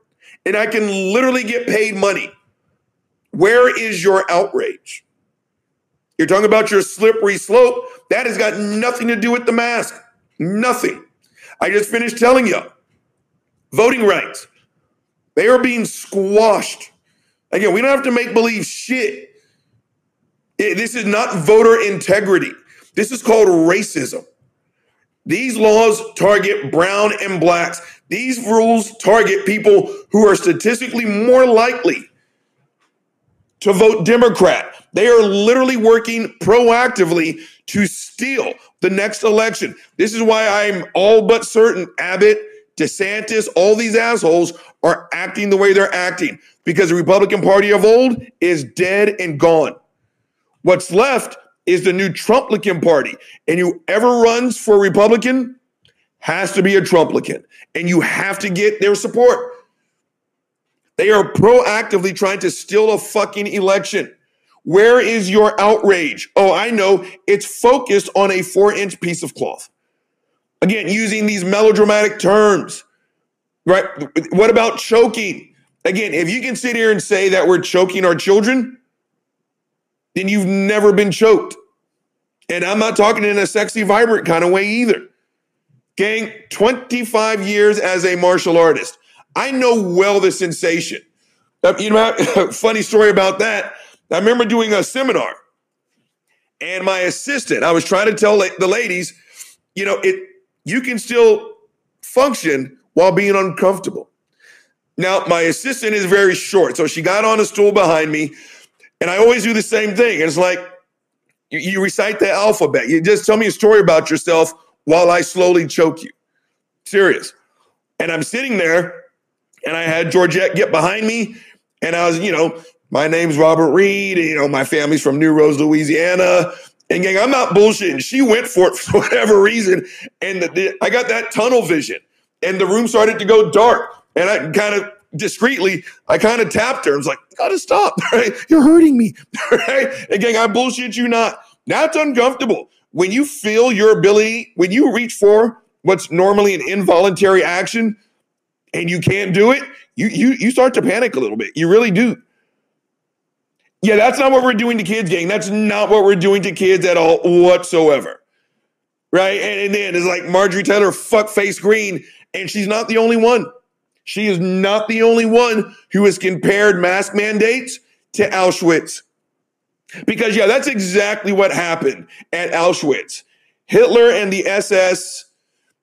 and I can literally get paid money. Where is your outrage? You're talking about your slippery slope. That has got nothing to do with the mask. Nothing. I just finished telling you voting rights, they are being squashed. Again, we don't have to make believe shit. It- this is not voter integrity. This is called racism. These laws target brown and blacks. These rules target people who are statistically more likely to vote Democrat. They are literally working proactively to steal the next election. This is why I'm all but certain Abbott, DeSantis, all these assholes are acting the way they're acting because the Republican Party of old is dead and gone. What's left is the new Trumplican Party. And whoever runs for Republican has to be a Trumplican. And you have to get their support. They are proactively trying to steal a fucking election. Where is your outrage? Oh, I know. It's focused on a four inch piece of cloth. Again, using these melodramatic terms, right? What about choking? Again, if you can sit here and say that we're choking our children, then you've never been choked. And I'm not talking in a sexy, vibrant kind of way either. Gang, 25 years as a martial artist. I know well the sensation. Uh, You know, funny story about that. I remember doing a seminar, and my assistant, I was trying to tell the ladies, you know, it you can still function while being uncomfortable. Now, my assistant is very short, so she got on a stool behind me, and I always do the same thing. It's like, You, you recite the alphabet. You just tell me a story about yourself while I slowly choke you. Serious. And I'm sitting there and I had Georgette get behind me and I was, you know, my name's Robert Reed. You know, my family's from New Roads, Louisiana. And gang, I'm not bullshitting. She went for it for whatever reason. And the, the, I got that tunnel vision and the room started to go dark. And I kind of discreetly, I kind of tapped her. I was like, gotta stop, right? You're hurting me, right? And gang, I bullshit you not. That's uncomfortable. When you feel your ability, when you reach for what's normally an involuntary action and you can't do it, you you you start to panic a little bit. You really do. Yeah, that's not what we're doing to kids, gang. That's not what we're doing to kids at all whatsoever. Right? And, and then it's like Marjorie Taylor fuckface Greene, and she's not the only one. She is not the only one who has compared mask mandates to Auschwitz. Because, yeah, that's exactly what happened at Auschwitz. Hitler and the SS,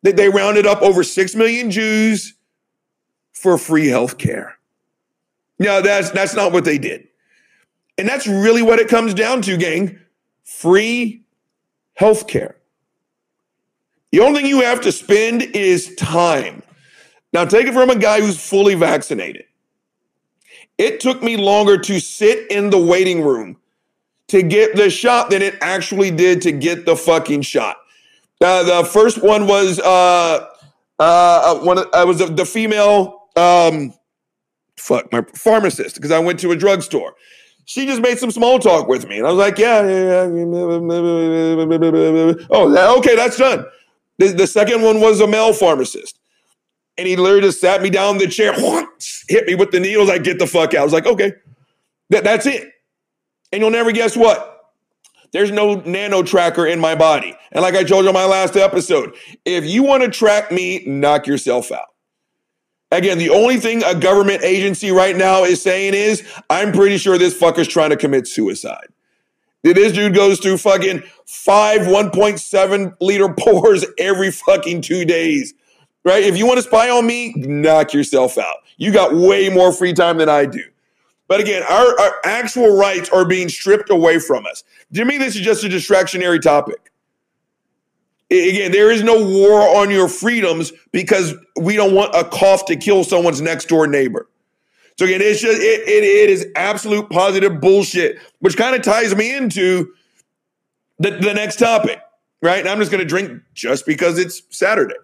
they, they rounded up over 6 million Jews for free health care. No, that's, that's not what they did. And that's really what it comes down to, gang free health care. The only thing you have to spend is time. Now, take it from a guy who's fully vaccinated. It took me longer to sit in the waiting room to get the shot than it actually did to get the fucking shot. Uh, the first one was uh, uh, one. I was the female. Um, fuck my pharmacist because I went to a drugstore. She just made some small talk with me, and I was like, "Yeah, yeah, yeah. oh, okay, that's done." The, the second one was a male pharmacist. And he literally just sat me down in the chair, hit me with the needles. I get the fuck out. I was like, okay, that, that's it. And you'll never guess what? There's no nano tracker in my body. And like I told you on my last episode, if you want to track me, knock yourself out. Again, the only thing a government agency right now is saying is, I'm pretty sure this fucker's trying to commit suicide. This dude goes through fucking five 1.7 liter pours every fucking two days right? If you want to spy on me, knock yourself out. You got way more free time than I do. But again, our, our actual rights are being stripped away from us. To me, this is just a distractionary topic. Again, there is no war on your freedoms because we don't want a cough to kill someone's next door neighbor. So again, it's just it, it, it is absolute positive bullshit, which kind of ties me into the, the next topic, right? And I'm just going to drink just because it's Saturday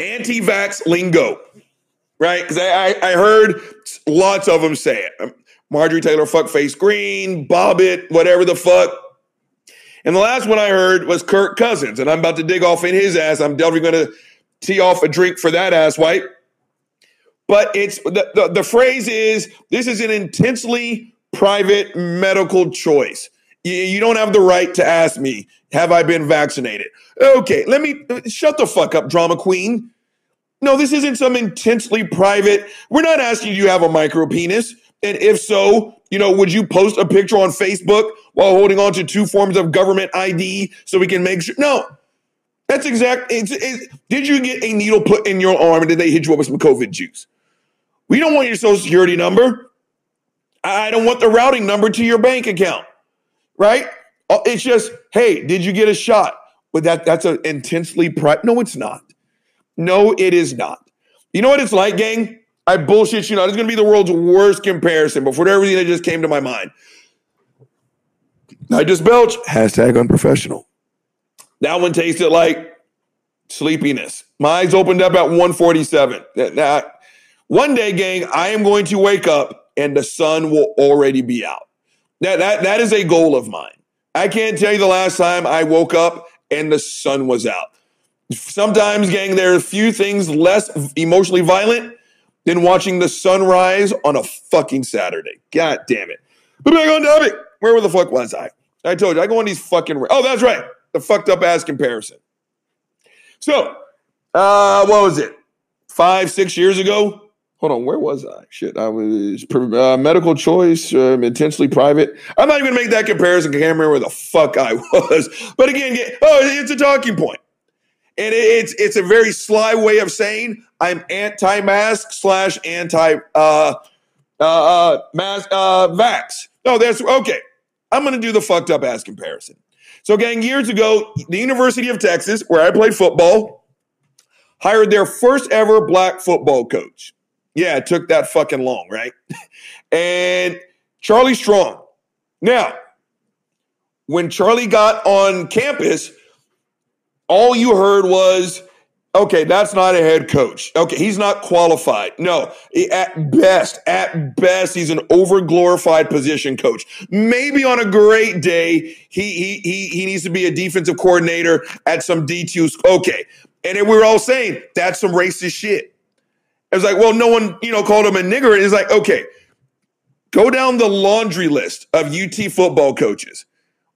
anti vax lingo, right? Because I, I, I, heard lots of them say it. Marjorie Taylor, fuckface Greene, Boebert, whatever the fuck. And the last one I heard was Kirk Cousins, and I'm about to dig off in his ass. I'm definitely going to tee off a drink for that ass white. But it's the, the, the phrase is this is an intensely private medical choice. You, you don't have the right to ask me, have I been vaccinated? Okay, let me shut the fuck up, drama queen. No, this isn't some intensely private. We're not asking you have a micro penis. And if so, you know, would you post a picture on Facebook while holding on to two forms of government ID so we can make sure? No, that's exact. It's, it's, did you get a needle put in your arm and did they hit you up with some COVID juice? We don't want your social security number. I don't want the routing number to your bank account, right? Oh, it's just, hey, did you get a shot? But that that's an intensely private. No, it's not. No, it is not. You know what it's like, gang? I bullshit you not. It's gonna be the world's worst comparison, but for whatever reason, it just came to my mind. I just belch. Hashtag unprofessional. That one tasted like sleepiness. My eyes opened up at 147. Now, one day, gang, I am going to wake up and the sun will already be out. That, that, that is a goal of mine. I can't tell you the last time I woke up and the sun was out. Sometimes, gang, there are a few things less emotionally violent than watching the sunrise on a fucking Saturday. God damn it. But back on topic. Where the fuck was I? I told you, I go on these fucking. Oh, that's right. The fucked up ass comparison. So, uh, what was it? Five, six years ago? Hold on, where was I? Shit, I was uh, medical choice, uh, intensely private. I'm not even gonna make that comparison. I can't remember where the fuck I was. But again, oh, it's a talking point, and it's it's a very sly way of saying I'm anti-mask slash anti uh, uh, uh, mask uh, vax. No, that's okay. I'm going to do the fucked up ass comparison. So, gang, years ago, the University of Texas, where I played football, hired their first ever black football coach. Yeah, it took that fucking long, right? and Charlie Strong. Now, when Charlie got on campus, all you heard was, okay, that's not a head coach. Okay, he's not qualified. No, at best, at best, he's an overglorified position coach. Maybe on a great day, he he he, he needs to be a defensive coordinator at some D2. Okay. And then we were all saying that's some racist shit. It was like, well, no one, you know, called him a nigger. It's like, okay, go down the laundry list of UT football coaches.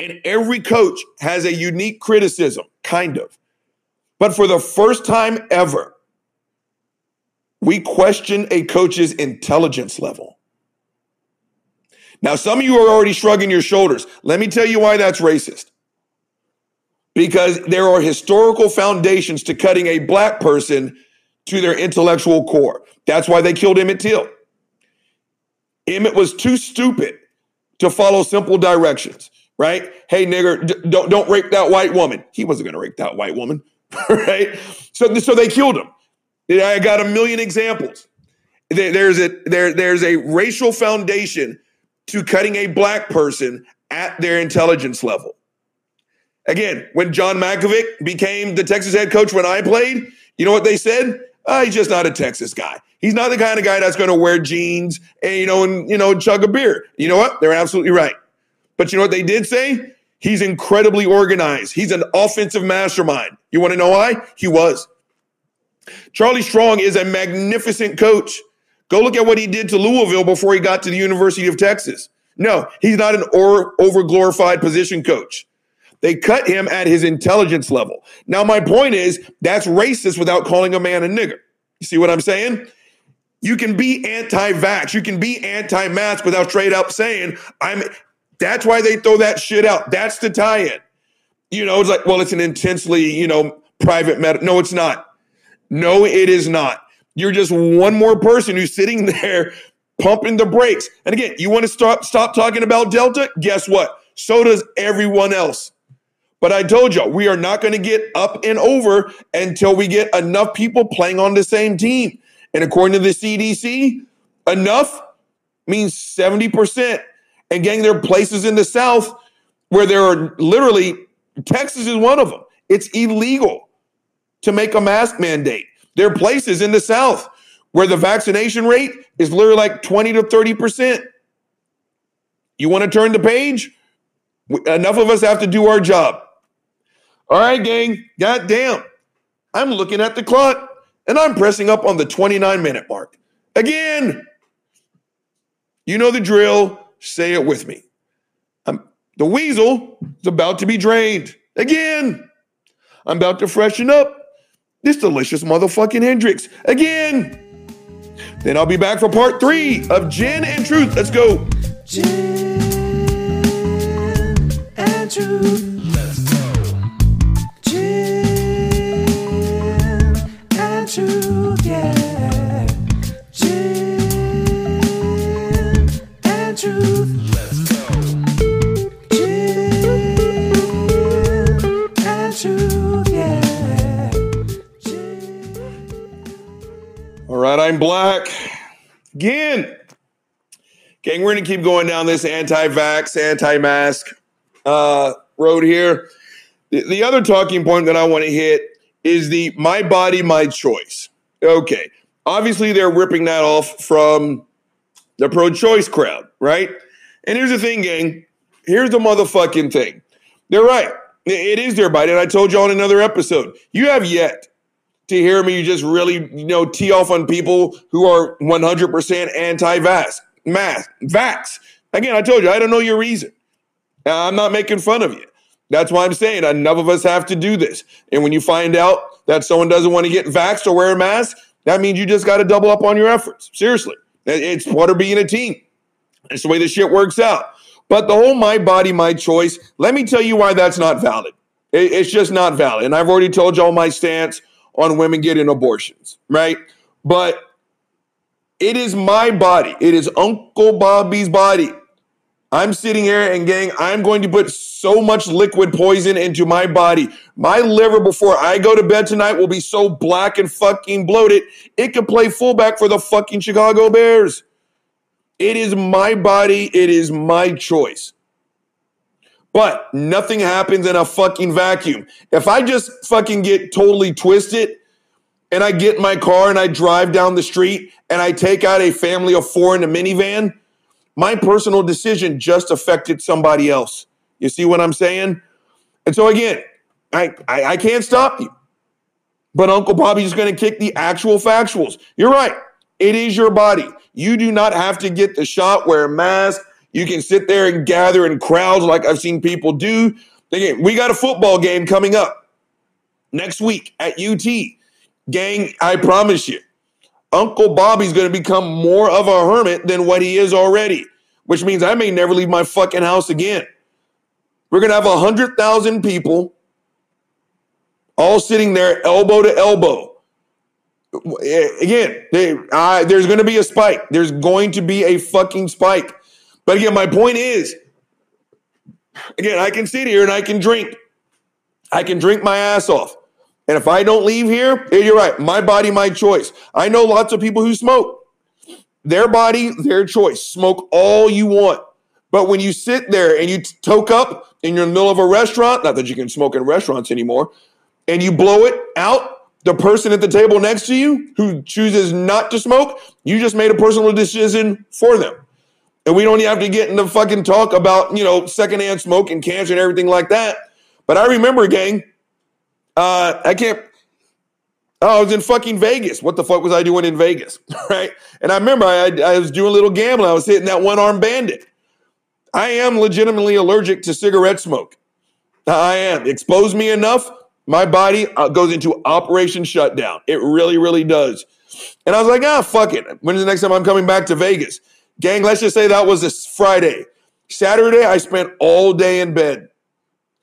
And every coach has a unique criticism, kind of. But for the first time ever, we question a coach's intelligence level. Now, some of you are already shrugging your shoulders. Let me tell you why that's racist. Because there are historical foundations to cutting a black person to their intellectual core. That's why they killed Emmett Till. Emmett was too stupid to follow simple directions, right? Hey, nigger, don't don't rape that white woman. He wasn't going to rape that white woman, right? So so they killed him. I got a million examples. There, there's a there there's a racial foundation to cutting a black person at their intelligence level. Again, when John Mackovic became the Texas head coach when I played, you know what they said? Oh, he's just not a Texas guy. He's not the kind of guy that's going to wear jeans and you know and you know chug a beer. You know what? They're absolutely right. But you know what they did say? He's incredibly organized. He's an offensive mastermind. You want to know why? He was. Charlie Strong is a magnificent coach. Go look at what he did to Louisville before he got to the University of Texas. No, he's not an or, overglorified position coach. They cut him at his intelligence level. Now, my point is that's racist without calling a man a nigger. You see what I'm saying? You can be anti-vax, you can be anti-mask without straight up saying I'm. That's why they throw that shit out. That's the tie-in. You know, it's like, well, it's an intensely, you know, private matter. No, it's not. No, it is not. You're just one more person who's sitting there pumping the brakes. And again, you want to stop stop talking about Delta? Guess what? So does everyone else. But I told you, we are not going to get up and over until we get enough people playing on the same team. And according to the CDC, enough means 70%. And gang, there are places in the South where there are literally, Texas is one of them. It's illegal to make a mask mandate. There are places in the South where the vaccination rate is literally like 20 to 30%. You want to turn the page? Enough of us have to do our job. All right, gang. God damn. I'm looking at the clock and I'm pressing up on the 29 minute mark. Again. You know the drill. Say it with me. I'm, the weasel is about to be drained. Again. I'm about to freshen up this delicious motherfucking Hendrick's. Again. Then I'll be back for part three of Gin and Truth. Let's go. Gin and truth. Right, I'm black. Again. Gang, we're going to keep going down this anti vax, anti mask uh, road here. The, the other talking point that I want to hit is the my body, my choice. Okay. Obviously, they're ripping that off from the pro choice crowd, right? And here's the thing, gang. Here's the motherfucking thing. They're right. It is their body. And I told you on another episode, you have yet to hear me you just really, you know, tee off on people who are 100% anti-vax, mask, vax. Again, I told you, I don't know your reason. Uh, I'm not making fun of you. That's why I'm saying enough of us have to do this. And when you find out that someone doesn't want to get vaxxed or wear a mask, that means you just got to double up on your efforts. Seriously. It's part of being a team. It's the way this shit works out. But the whole my body, my choice, let me tell you why that's not valid. It's just not valid. And I've already told y'all my stance on women getting abortions, right? But it is my body. It is Uncle Bobby's body. I'm sitting here and gang, I'm going to put so much liquid poison into my body. My liver before I go to bed tonight will be so black and fucking bloated, it could play fullback for the fucking Chicago Bears. It is my body, it is my choice. But nothing happens in a fucking vacuum. If I just fucking get totally twisted and I get in my car and I drive down the street and I take out a family of four in a minivan, my personal decision just affected somebody else. You see what I'm saying? And so again, I, I, I can't stop you. But Uncle Bobby's going to kick the actual factuals. You're right. It is your body. You do not have to get the shot, wear a mask. You can sit there and gather in crowds like I've seen people do. Again, we got a football game coming up next week at UT. Gang, I promise you, Uncle Bobby's going to become more of a hermit than what he is already, which means I may never leave my fucking house again. We're going to have 100,000 people all sitting there elbow to elbow. Eh, again, they, there's going to be a spike. There's going to be a fucking spike. But again, my point is, again, I can sit here and I can drink. I can drink my ass off. And if I don't leave here, you're right. My body, my choice. I know lots of people who smoke. Their body, their choice. Smoke all you want. But when you sit there and you toke up and you're in the middle of a restaurant, not that you can smoke in restaurants anymore, and you blow it out, the person at the table next to you who chooses not to smoke, you just made a personal decision for them. And we don't even have to get into fucking talk about, you know, secondhand smoke and cancer and everything like that. But I remember, gang, uh, I can't. Oh, I was in fucking Vegas. What the fuck was I doing in Vegas? right. And I remember I, I was doing a little gambling. I was hitting that one arm bandit. I am legitimately allergic to cigarette smoke. I am. Expose me enough, my body uh, goes into operation shutdown. It really, really does. And I was like, ah, fuck it. When's the next time I'm coming back to Vegas? Gang, let's just say that was this Friday. Saturday, I spent all day in bed.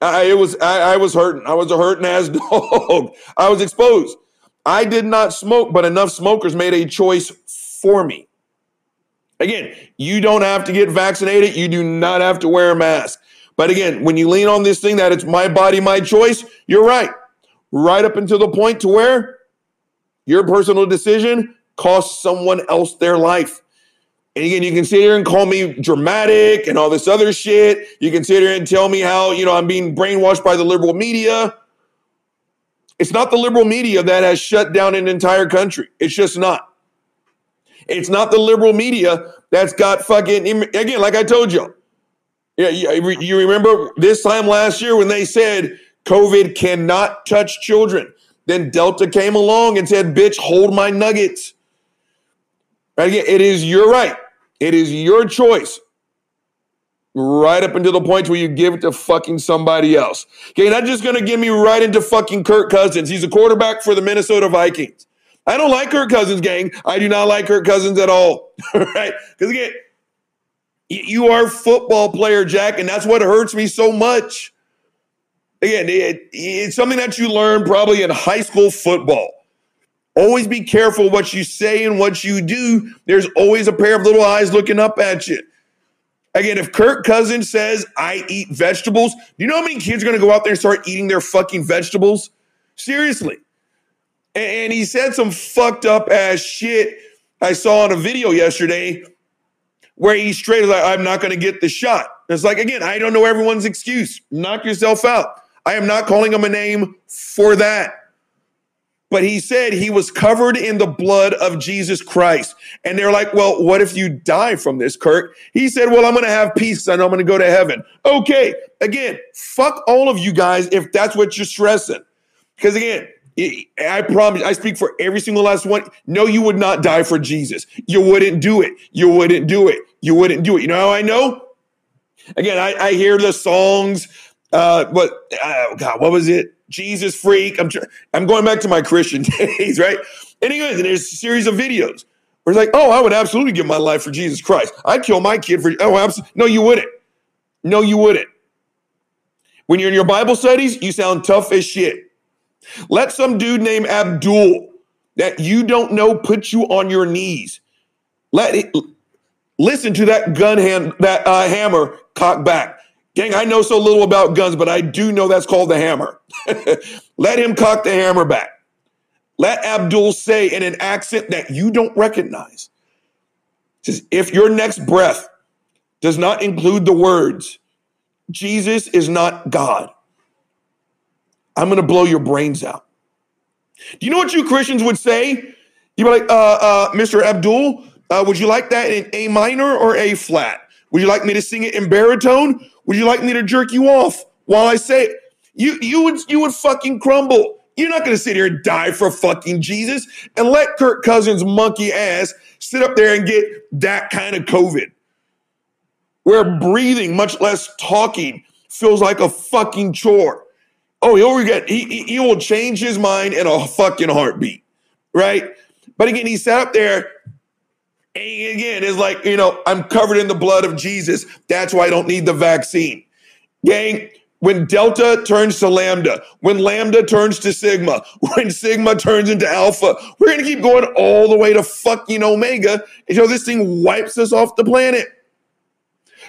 I it was I, I was hurting. I was a hurting ass dog. I was exposed. I did not smoke, but enough smokers made a choice for me. Again, you don't have to get vaccinated. You do not have to wear a mask. But again, when you lean on this thing that it's my body, my choice, you're right. Right up until the point to where your personal decision costs someone else their life. And again, you can sit here and call me dramatic and all this other shit. You can sit here and tell me how, you know, I'm being brainwashed by the liberal media. It's not the liberal media that has shut down an entire country. It's just not. It's not the liberal media that's got fucking, again, like I told you. Yeah, you remember this time last year when they said COVID cannot touch children. Then Delta came along and said, bitch, hold my nuggets. Right again, it is your right. It is your choice. Right up until the point where you give it to fucking somebody else. Okay, not just gonna give me right into fucking Kirk Cousins. He's a quarterback for the Minnesota Vikings. I don't like Kirk Cousins, gang. I do not like Kirk Cousins at all. right? Because again, you are a football player, Jack, and that's what hurts me so much. Again, it, it's something that you learn probably in high school football. Always be careful what you say and what you do. There's always a pair of little eyes looking up at you. Again, if Kirk Cousins says, I eat vegetables, do you know how many kids are going to go out there and start eating their fucking vegetables? Seriously. And, he said some fucked up ass shit I saw on a video yesterday where he straight is like, I'm not going to get the shot. It's like, again, I don't know everyone's excuse. Knock yourself out. I am not calling him a name for that. But he said he was covered in the blood of Jesus Christ. And they're like, well, what if you die from this, Kirk? He said, well, I'm going to have peace and I'm going to go to heaven. Okay. Again, fuck all of you guys if that's what you're stressing. Because again, I promise, I speak for every single last one. No, you would not die for Jesus. You wouldn't do it. You wouldn't do it. You wouldn't do it. You know how I know? Again, I, I hear the songs. Uh, what? Oh God, what was it? Jesus freak. I'm tr- I'm going back to my Christian days, right? Anyways, and there's a series of videos where it's like, oh, I would absolutely give my life for Jesus Christ. I'd kill my kid for. Oh, absolutely. No, you wouldn't. No, you wouldn't. When you're in your Bible studies, you sound tough as shit. Let some dude named Abdul that you don't know put you on your knees. Let it listen to that gun hand, that uh, hammer cock back. Gang, I know so little about guns, but I do know that's called the hammer. Let him cock the hammer back. Let Abdul say in an accent that you don't recognize. Says, if your next breath does not include the words, Jesus is not God, I'm going to blow your brains out. Do you know what you Christians would say? You'd be like, uh, uh, Mr. Abdul, uh, would you like that in A minor or A flat? Would you like me to sing it in baritone? Would you like me to jerk you off while I say it? You, you would, you would fucking crumble. You're not to sit here and die for fucking Jesus and let Kirk Cousins' monkey ass sit up there and get that kind of COVID. Where breathing, much less talking, feels like a fucking chore. Oh, he'll get he, he, he will change his mind in a fucking heartbeat, right? But again, he sat up there again, it's like, you know, I'm covered in the blood of Jesus. That's why I don't need the vaccine. Gang, when Delta turns to Lambda, when Lambda turns to Sigma, when Sigma turns into Alpha, we're going to keep going all the way to fucking Omega until this thing wipes us off the planet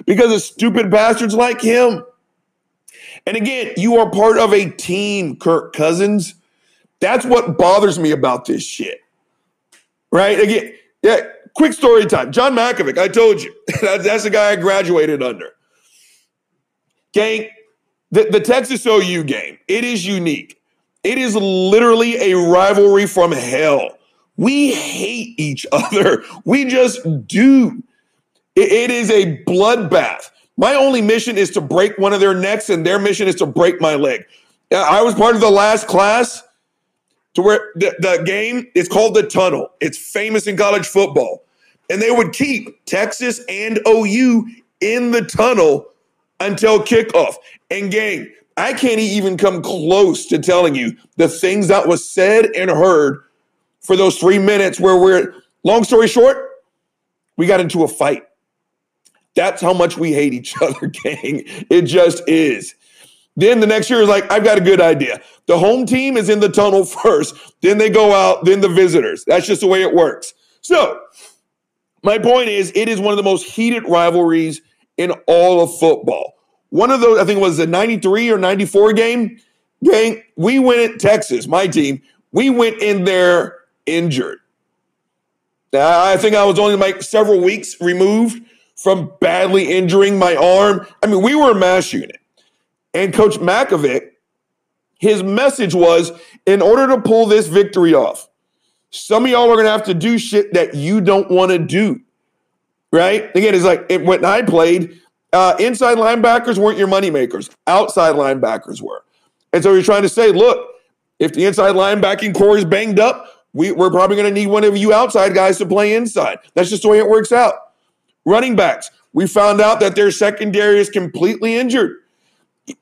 because of stupid bastards like him. And again, you are part of a team, Kirk Cousins. That's what bothers me about this shit. Right? Again, yeah, quick story time. John Mackovic, I told you. that's the guy I graduated under. Gang, the, the Texas OU game, it is unique. It is literally a rivalry from hell. We hate each other. We just do. it, it is a bloodbath. My only mission is to break one of their necks, and their mission is to break my leg. Uh, I was part of the last class to where the, the game is called the tunnel. It's famous in college football. And they would keep Texas and OU in the tunnel until kickoff. And gang, I can't even come close to telling you the things that was said and heard for those three minutes where we're long story short, we got into a fight. That's how much we hate each other, gang. It just is. Then the next year is like, I've got a good idea. The home team is in the tunnel first, then they go out, then the visitors. That's just the way it works. So, my point is, it is one of the most heated rivalries in all of football. One of those, I think was the 93 or 94 game. Gang, we went at Texas, my team. We went in there injured. I think I was only like several weeks removed from badly injuring my arm. I mean, we were a mass unit. And Coach Mackovic, his message was in order to pull this victory off, some of y'all are going to have to do shit that you don't want to do. Right? Again, it's like it, when I played, uh, inside linebackers weren't your moneymakers, outside linebackers were. And so you're trying to say, look, if the inside linebacking corps is banged up, we, we're probably going to need one of you outside guys to play inside. That's just the way it works out. Running backs, we found out that their secondary is completely injured.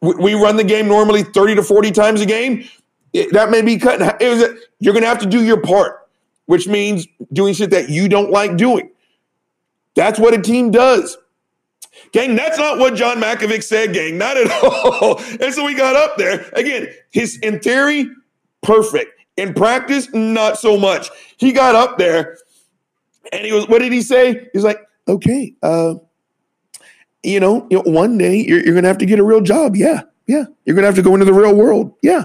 We, we run the game normally 30 to 40 times a game. It, that may be cut. It was a, you're going to have to do your part, which means doing shit that you don't like doing. That's what a team does. Gang, that's not what John Mackovic said, gang. Not at all. and so we got up there. Again, his in theory, perfect. In practice, not so much. He got up there and he was, what did he say? He's like, okay, uh, you know, you know, one day you're, you're gonna have to get a real job. Yeah, yeah. You're gonna have to go into the real world. Yeah.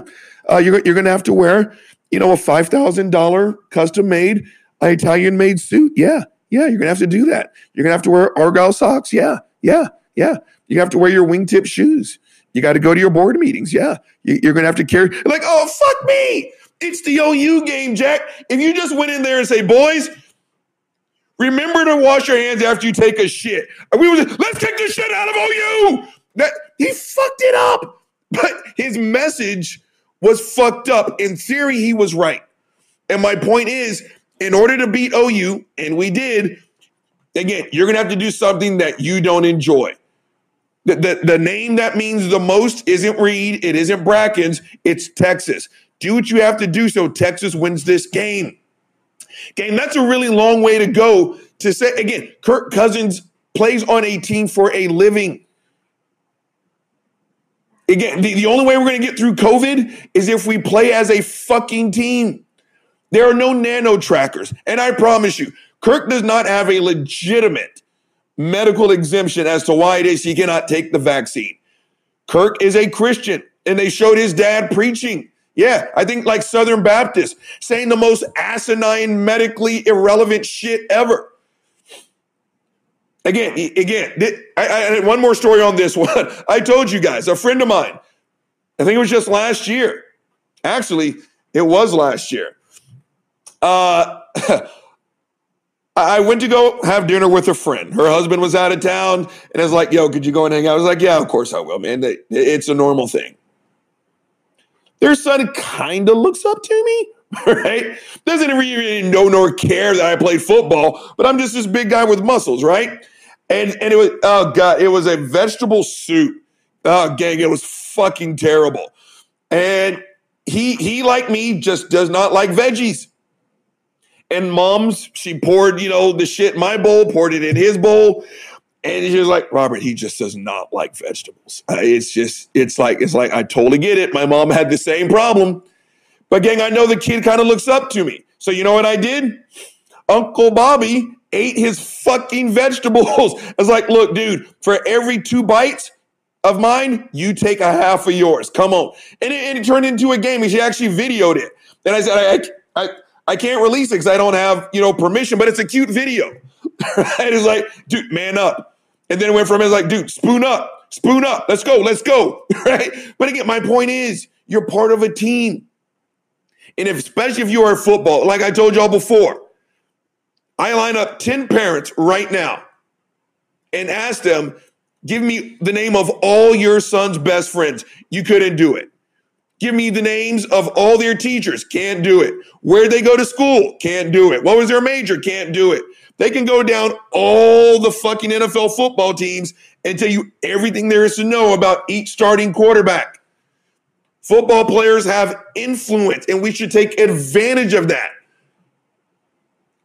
Uh, you're, you're gonna have to wear, you know, a five thousand dollar custom made Italian made suit. Yeah, yeah. You're gonna have to do that. You're gonna have to wear argyle socks. Yeah, yeah, yeah. You have to wear your wingtip shoes. You got to go to your board meetings. Yeah, you, you're gonna have to carry. Like, oh fuck me! It's the OU game, Jack. If you just went in there and say, boys, remember to wash your hands after you take a shit. And we was let's take the shit out of OU. That he fucked it up. But his message was fucked up. In theory, he was right. And my point is, in order to beat OU, and we did, again, you're gonna have to do something that you don't enjoy. The, the, the name that means the most isn't Reed, it isn't Brackens, it's Texas. Do what you have to do so Texas wins this game. Game, that's a really long way to go to say, again, Kirk Cousins plays on a team for a living. Again, the, the only way we're going to get through COVID is if we play as a fucking team. There are no nano trackers. And I promise you, Kirk does not have a legitimate medical exemption as to why it is he cannot take the vaccine. Kirk is a Christian, and they showed his dad preaching. Yeah, I think like Southern Baptist, saying the most asinine, medically irrelevant shit ever. Again, again, I, I, one more story on this one. I told you guys, a friend of mine, I think it was just last year. Actually, it was last year. Uh, I went to go have dinner with a friend. Her husband was out of town, and I was like, "Yo, could you go and hang out?" I was like, "Yeah, of course I will, man. It's a normal thing." Their son kind of looks up to me, right? Doesn't really know nor care that I played football, but I'm just this big guy with muscles, right? And and it was oh god, it was a vegetable soup. Oh gang, it was fucking terrible. And he he like me just does not like veggies and mom's, she poured, you know, the shit in my bowl, poured it in his bowl. And she was like, Robert, he just does not like vegetables. It's just, it's like, it's like, I totally get it. My mom had the same problem. But gang, I know the kid kind of looks up to me. So you know what I did? Uncle Bobby ate his fucking vegetables. I was like, look, dude, for every two bites of mine, you take a half of yours. Come on. And it, and it turned into a game. And she actually videoed it. And I said, I, I, I can't release it because I don't have, you know, permission, but it's a cute video. right? It's like, dude, man up. And then it went from it's like, dude, spoon up, spoon up, let's go, let's go. right? But again, my point is you're part of a team. And if, especially if you are football, like I told y'all before, I line up 10 parents right now and ask them, give me the name of all your son's best friends. You couldn't do it. Give me the names of all their teachers. Can't do it. Where they go to school. Can't do it. What was their major? Can't do it. They can go down all the fucking NFL football teams and tell you everything there is to know about each starting quarterback. Football players have influence, and we should take advantage of that.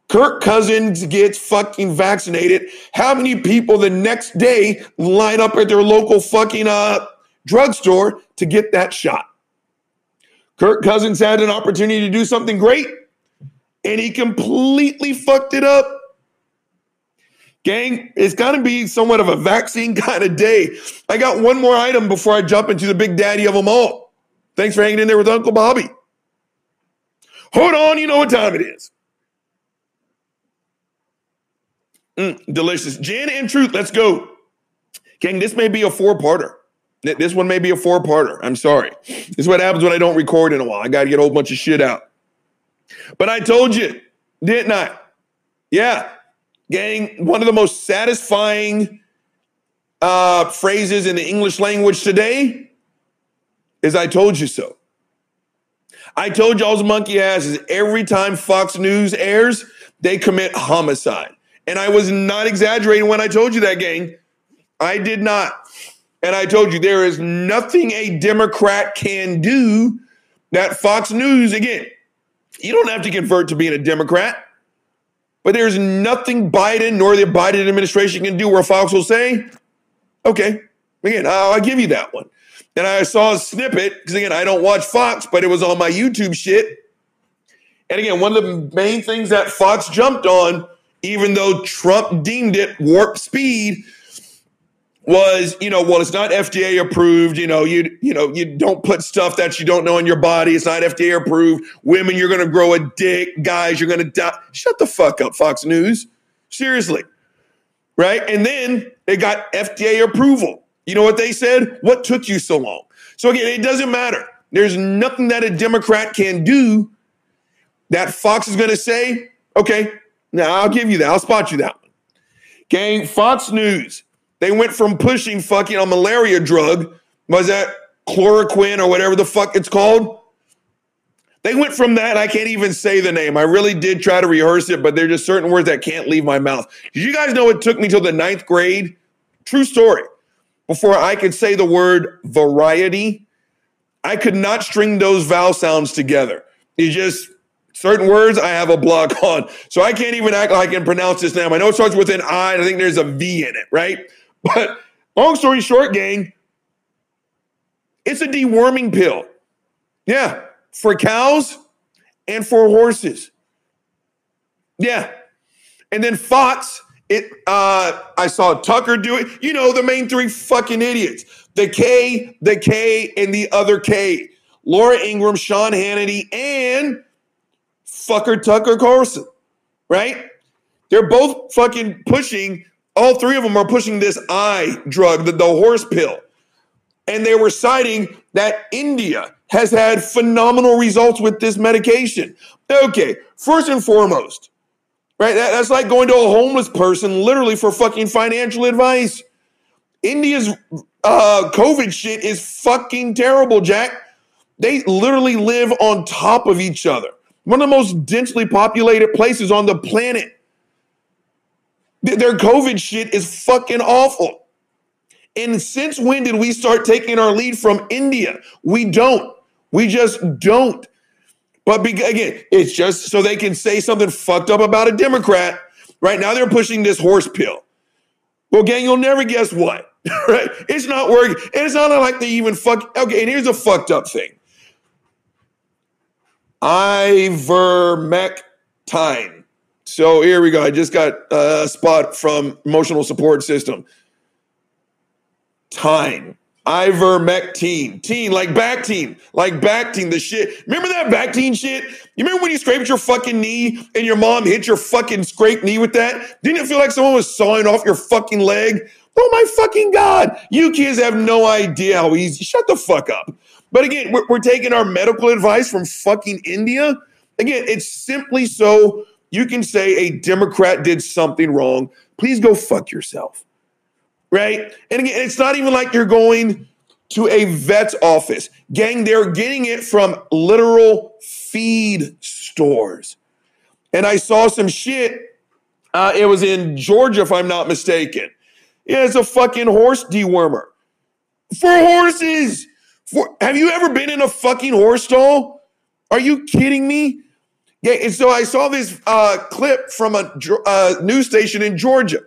Kirk Cousins gets fucking vaccinated. How many people the next day line up at their local fucking uh, drugstore to get that shot? Kirk Cousins had an opportunity to do something great, and he completely fucked it up. Gang, it's got to be somewhat of a vaccine kind of day. I got one more item before I jump into the big daddy of them all. Thanks for hanging in there with Uncle Bobby. Hold on, you know what time it is. Mm, delicious. Gin and Truth, let's go. Gang, this may be a four parter. This one may be a four parter. I'm sorry. This is what happens when I don't record in a while. I got to get a whole bunch of shit out. But I told you, didn't I? Yeah. Gang, one of the most satisfying uh, phrases in the English language today is I told you so. I told y'all's monkey asses every time Fox News airs, they commit homicide. And I was not exaggerating when I told you that, gang. I did not. And I told you there is nothing a Democrat can do that Fox News, again, you don't have to convert to being a Democrat, but there's nothing Biden nor the Biden administration can do where Fox will say, okay, again, I'll, I'll give you that one. And I saw a snippet because, again, I don't watch Fox, but it was on my YouTube shit. And again, one of the main things that Fox jumped on, even though Trump deemed it warp speed, was, you know, well, it's not FDA approved. You know, you you know, you don't put stuff that you don't know in your body. It's not FDA approved. Women, you're going to grow a dick. Guys, you're going to die. Shut the fuck up, Fox News. Seriously, right? And then they got FDA approval. You know what they said? What took you so long? So again, it doesn't matter. There's nothing that a Democrat can do that Fox is going to say. Okay, now I'll give you that. I'll spot you that one. Gang, Fox News they went from pushing fucking a malaria drug, was that chloroquine or whatever the fuck it's called? They went from that. I can't even say the name. I really did try to rehearse it, but there are just certain words that can't leave my mouth. Did you guys know it took me till the ninth grade? True story. before I could say the word variety. I could not string those vowel sounds together. It just certain words I have a block on. So I can't even act like I can pronounce this name. I know it starts with an I, and I think there's a V in it, right? But long story short, gang, it's a deworming pill. Yeah, for cows and for horses. Yeah. And then Fox, it uh I saw Tucker do it. You know, the main three fucking idiots. The K, the K, and the other K. Laura Ingraham, Sean Hannity, and fucker Tucker Carlson. Right? They're both fucking pushing, all three of them are pushing this eye drug, the, the horse pill. And they were citing that India has had phenomenal results with this medication. Okay, first and foremost, right? That, that's like going to a homeless person literally for fucking financial advice. India's uh, COVID shit is fucking terrible, Jack. They literally live on top of each other. One of the most densely populated places on the planet. Th- Their COVID shit is fucking awful. And since when did we start taking our lead from India? We don't. We just don't. But be- again, it's just so they can say something fucked up about a Democrat. Right now, they're pushing this horse pill. Well, gang, you'll never guess what. right? It's not working. And it's not like they even fuck. Okay, and here's a fucked up thing ivermectine. So here we go. I just got a spot from emotional support system. Time. Ivermectine. Teen, like back. Bactine. Like back. Bactine, the shit. Remember that back Bactine shit? You remember when you scraped your fucking knee and your mom hit your fucking scraped knee with that? Didn't it feel like someone was sawing off your fucking leg? Oh my fucking God. You kids have no idea how easy. Shut the fuck up. But again, we're, we're taking our medical advice from fucking India. Again, it's simply so you can say a Democrat did something wrong. Please go fuck yourself right? And again, it's not even like you're going to a vet's office. Gang, they're getting it from literal feed stores. And I saw some shit. Uh, it was in Georgia, if I'm not mistaken. Yeah, it's a fucking horse dewormer for horses. For have you ever been in a fucking horse stall? Are you kidding me? Yeah, and so I saw this uh, clip from a uh, news station in Georgia.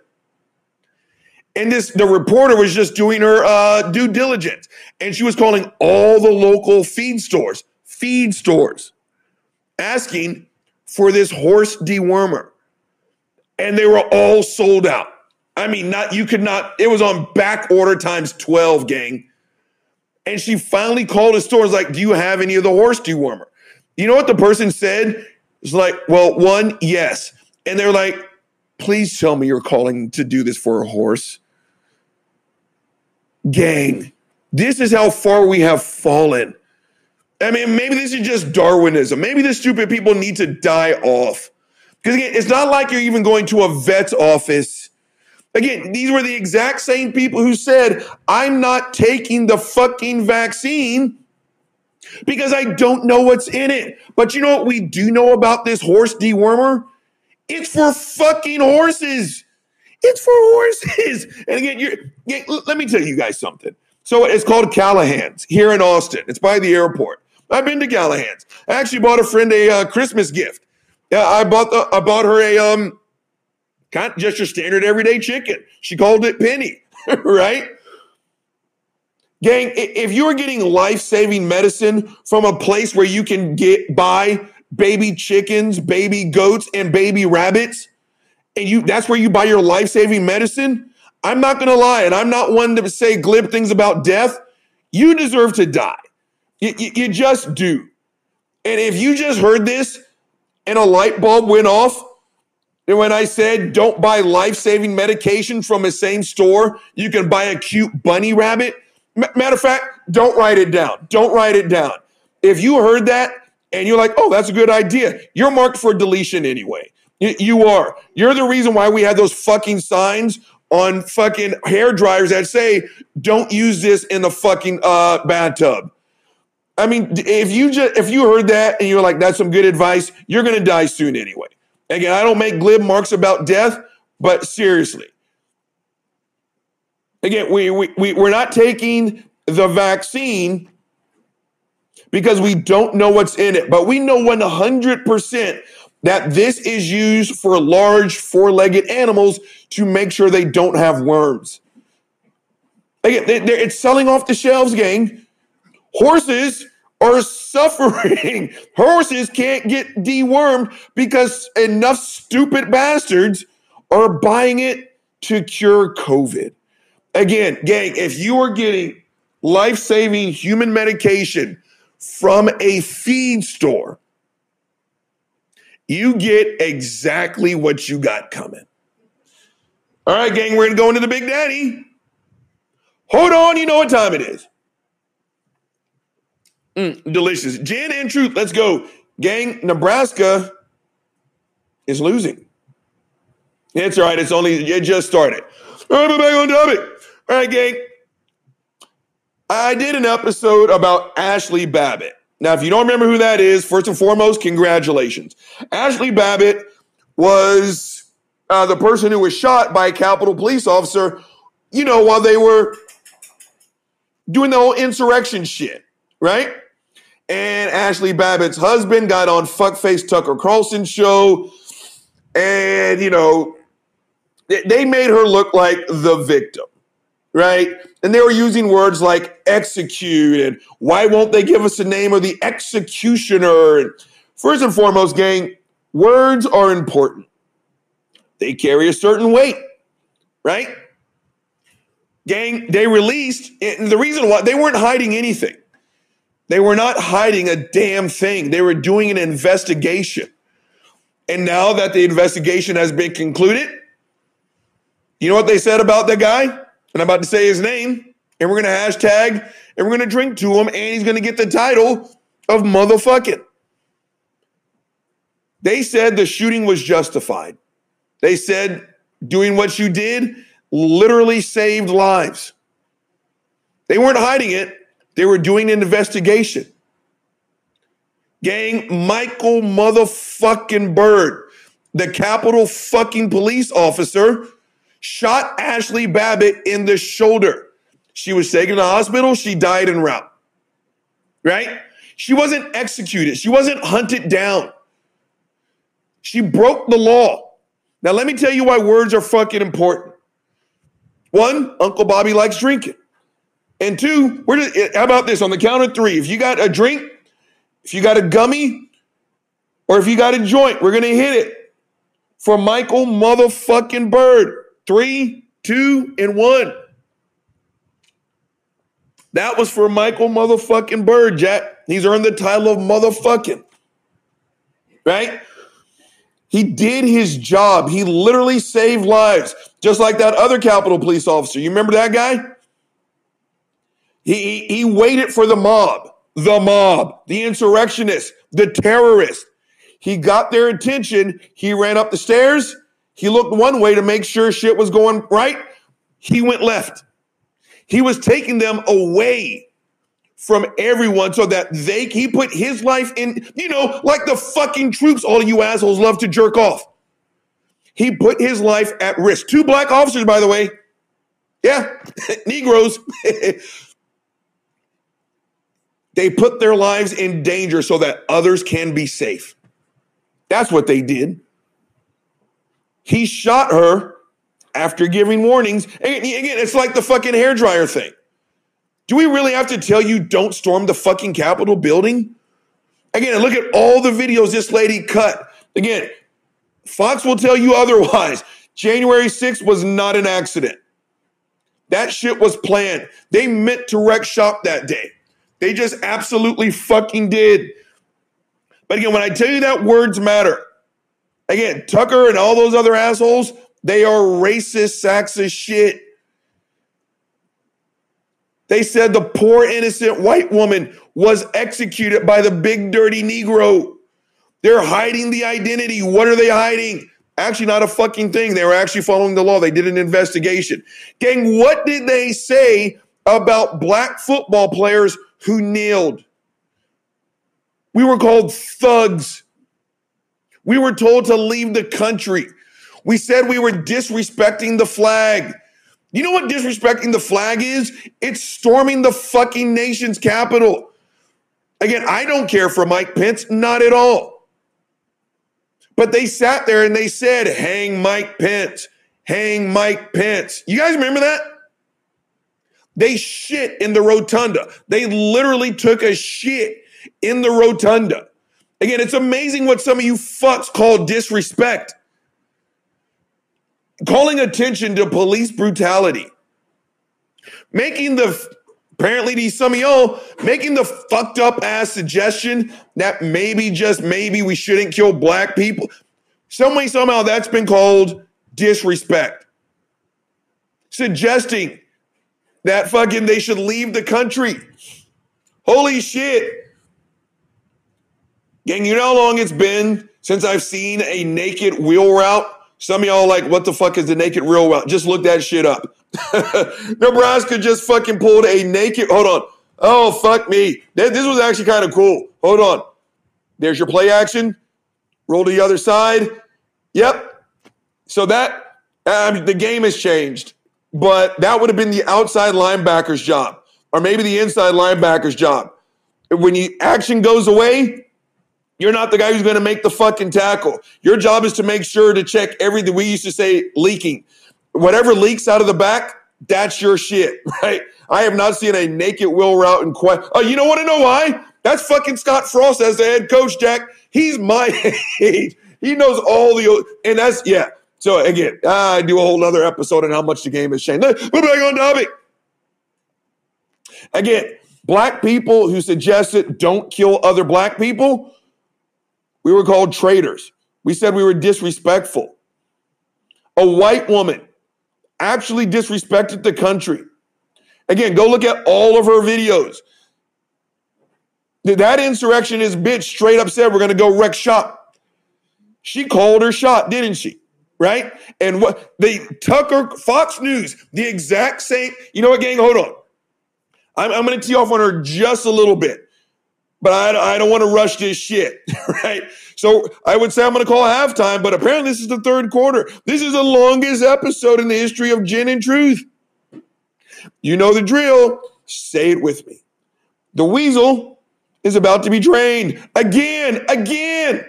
And this, the reporter was just doing her uh, due diligence, and she was calling all the local feed stores, feed stores, asking for this horse dewormer, and they were all sold out. I mean, not you could not. It was on back order times twelve, gang. And she finally called the store. Was like, "Do you have any of the horse dewormer?" You know what the person said? It's like, "Well, one, yes," and they're like, "Please tell me you're calling to do this for a horse." gang. This is how far we have fallen. I mean, maybe this is just Darwinism. Maybe the stupid people need to die off. Because again, it's not like you're even going to a vet's office. Again, these were the exact same people who said, I'm not taking the fucking vaccine because I don't know what's in it. But you know what we do know about this horse dewormer? It's for fucking horses. It's for horses. And again, you're, let me tell you guys something. So it's called Callahan's here in Austin. It's by the airport. I've been to Callahan's. I actually bought a friend a uh, Christmas gift. Yeah, I bought the, I bought her a um, just your standard everyday chicken. She called it Penny, right? Gang, if you are getting life saving medicine from a place where you can get buy baby chickens, baby goats, and baby rabbits, and you that's where you buy your life-saving medicine i'm not to lie and i'm not one to say glib things about death you deserve to die you, you- you just do and if you just heard this and a light bulb went off and when i said don't buy life-saving medication from a same store you can buy a cute bunny rabbit Ma- matter of fact don't write it down don't write it down if you heard that and you're like oh that's a good idea you're marked for deletion anyway you, you are. You're the reason why we had those fucking signs on fucking hair dryers that say, "Don't use this in the fucking uh, bathtub." I mean, if you just if you heard that and you're like, "That's some good advice," you're gonna die soon anyway. Again, I don't make glib marks about death, but seriously, Again, we, we, we, we're not taking the vaccine because we don't know what's in it, but we know 100% that this is used for large four legged animals to make sure they don't have worms. Again, they, it's selling off the shelves, gang. Horses are suffering. Horses can't get dewormed because enough stupid bastards are buying it to cure COVID. Again, gang, if you are getting life saving human medication from a feed store, you get exactly what you got coming. All right, gang, we're going to go into the Big Daddy. Hold on, you know what time it is. Mm, delicious. Gin and truth, let's go. Gang, Nebraska is losing. It's all right. It's only, it just started. All right, back on topic. All right, gang. I did an episode about Ashley Babbitt. Now, if you don't remember who that is, first and foremost, congratulations. Ashley Babbitt was uh, the person who was shot by a Capitol police officer, you know, while they were doing the whole insurrection shit, right? And Ashley Babbitt's husband got on fuckface Tucker Carlson show, and you know, they- made her look like the victim, right? And they were using words like execute and why won't they give us the name of the executioner? First and foremost, gang, words are important. They carry a certain weight, right? Gang, they released, and the reason why they weren't hiding anything. They were not hiding a damn thing. They were doing an investigation. And now that the investigation has been concluded, you know what they said about the guy? And I'm about to say his name, and we're going to hashtag, and we're going to drink to him, and he's going to get the title of motherfucking. They said the shooting was justified. They said doing what you did literally saved lives. They weren't hiding it, they were doing an investigation. Gang, Michael motherfucking Byrd, the Capitol fucking police officer, shot Ashley Babbitt in the shoulder. She was taken to the hospital. She died en route. Right? She wasn't executed. She wasn't hunted down. She broke the law. Now, let me tell you why words are fucking important. One, Uncle Bobby likes drinking. And two, where did, eh, how about this on the count of three? If you got a drink, if you got a gummy, or if you got a joint, we're to hit it for Michael motherfucking Byrd. Three, two, and one. That was for Michael motherfucking Byrd, Jack. He's earned the title of motherfucking. Right? He did his job. He literally saved lives, just like that other Capitol police officer. You remember that guy? He, he, he waited for the mob, the mob, the insurrectionists, the terrorists. He got their attention. He ran up the stairs. He looked one way to make sure shit was going right. He went left. He was taking them away from everyone so that they he put his life in, you know, like the fucking troops all you assholes love to jerk off. He put his life at risk. Two black officers, by the way. Yeah, Negroes. they put their lives in danger so that others can be safe. That's what they did. He shot her after giving warnings. Again, again, it's like the fucking hairdryer thing. Do we really have to tell you don't storm the fucking Capitol building? Again, look at all the videos this lady cut. Again, Fox will tell you otherwise. January 6th was not an accident. That shit was planned. They meant to wreck shop that day. They just absolutely fucking did. But again, when I tell you that words matter, again, Tucker and all those other assholes, they are racist sacks of shit. They said the poor innocent white woman was executed by the big dirty Negro. They're hiding the identity. What are they hiding? Actually, not a fucking thing. They were actually following the law. They did an investigation. Gang, what did they say about black football players who kneeled? We were called thugs. We were told to leave the country. We said we were disrespecting the flag. You know what disrespecting the flag is? It's storming the fucking nation's capital. Again, I don't care for Mike Pence, not at all. But they sat there and they said, hang Mike Pence, hang Mike Pence. You guys remember that? They shit in the rotunda. They literally took a shit in the rotunda. Again, it's amazing what some of you fucks call disrespect calling attention to police brutality, making the apparently these some of y'all making the fucked up ass suggestion that maybe just maybe we shouldn't kill black people. Some way, somehow that's been called disrespect. Suggesting that fucking they should leave the country. Holy shit. Gang, you know how long it's been since I've seen a naked wheel route? Some of y'all like, what the fuck is the naked wheel route? Just look that shit up. Nebraska just fucking pulled a naked. Hold on. Oh fuck me. This was actually kind of cool. Hold on. There's your play action. Roll to the other side. Yep. So that um, the game has changed, but that would have been the outside linebacker's job, or maybe the inside linebacker's job. When the action goes away, you're not the guy who's going to make the fucking tackle. Your job is to make sure to check everything. We used to say leaking. Whatever leaks out of the back, that's your shit, right? I have not seen a naked will route in quite. Oh, you don't want to know why? That's fucking Scott Frost as the head coach, Jack. He's my age. He knows all the, and that's, yeah. So again, I do a whole other episode on how much the game has changed. We're back on topic. Again, black people who suggested don't kill other black people we were called traitors. We said we were disrespectful. A white woman actually disrespected the country. Again, go look at all of her videos. That insurrectionist bitch straight up said, We're going to go wreck shop. She called her shot, didn't she? Right? And what they Tucker, Fox News, the exact same. You know what, gang? Hold on. I'm, I'm going to tee off on her just a little bit but I, I don't want to rush this shit, right? So I would say I'm going to call halftime, but apparently this is the third quarter. This is the longest episode in the history of Gin and Truth. You know the drill. Say it with me. The weasel is about to be trained again, again.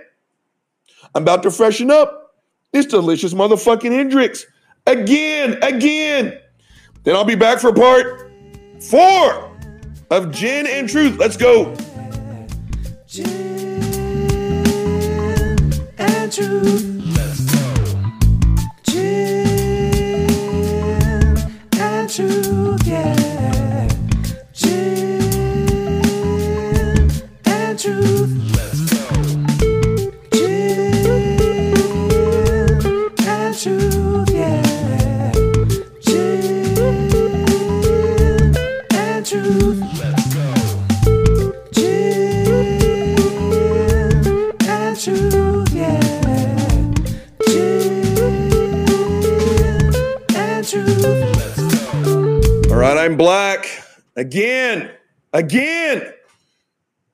I'm about to freshen up. This delicious motherfucking Hendrick's. again, again. Then I'll be back for part four of Gin and Truth. Let's go. Gin and truth. Let's go. Gin and truth, yeah. I'm black again, again.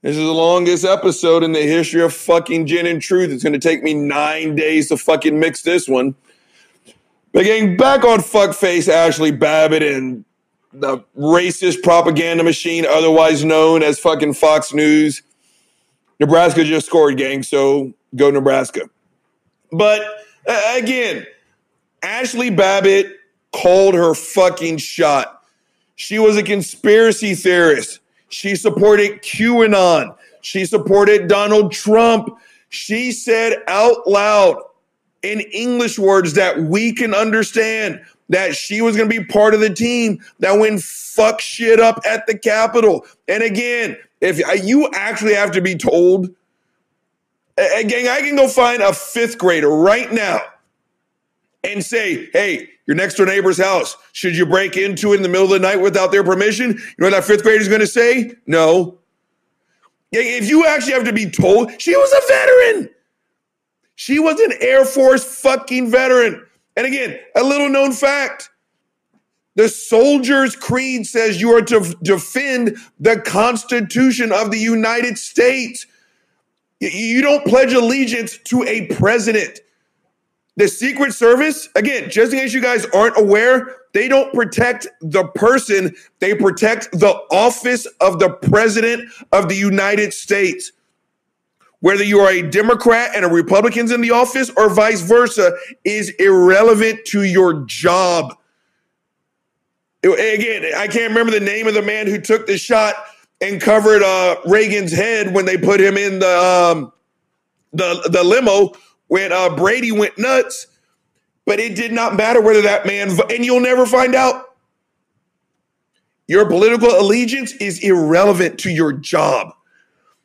This is the longest episode in the history of fucking gin and truth. It's going to take me nine days to fucking mix this one. But getting back on fuckface Ashley Babbitt and the racist propaganda machine, otherwise known as fucking Fox News. Nebraska just scored, gang, so go Nebraska. But uh, again, Ashley Babbitt called her fucking shot. She was a conspiracy theorist. She supported QAnon. She supported Donald Trump. She said out loud in English words that we can understand that she was going to be part of the team that went fuck shit up at the Capitol. And again, if you actually have to be told, again, I can go find a fifth grader right now and say, hey, your next door neighbor's house, should you break into it in the middle of the night without their permission? You know what that fifth grader's going to say? No. If you actually have to be told, she was a veteran. She was an Air Force fucking veteran. And again, a little known fact the soldier's creed says you are to defend the Constitution of the United States. You don't pledge allegiance to a president. The Secret Service, again, just in case you guys aren't aware, they don't protect the person, they protect the office of the President of the United States. Whether you are a Democrat and a Republican's in the office or vice versa is irrelevant to your job. Again, I can't remember the name of the man who took the shot and covered uh, Reagan's head when they put him in the um, the the limo when uh, Brady went nuts. But it did not matter whether that man, and you'll never find out. Your political allegiance is irrelevant to your job,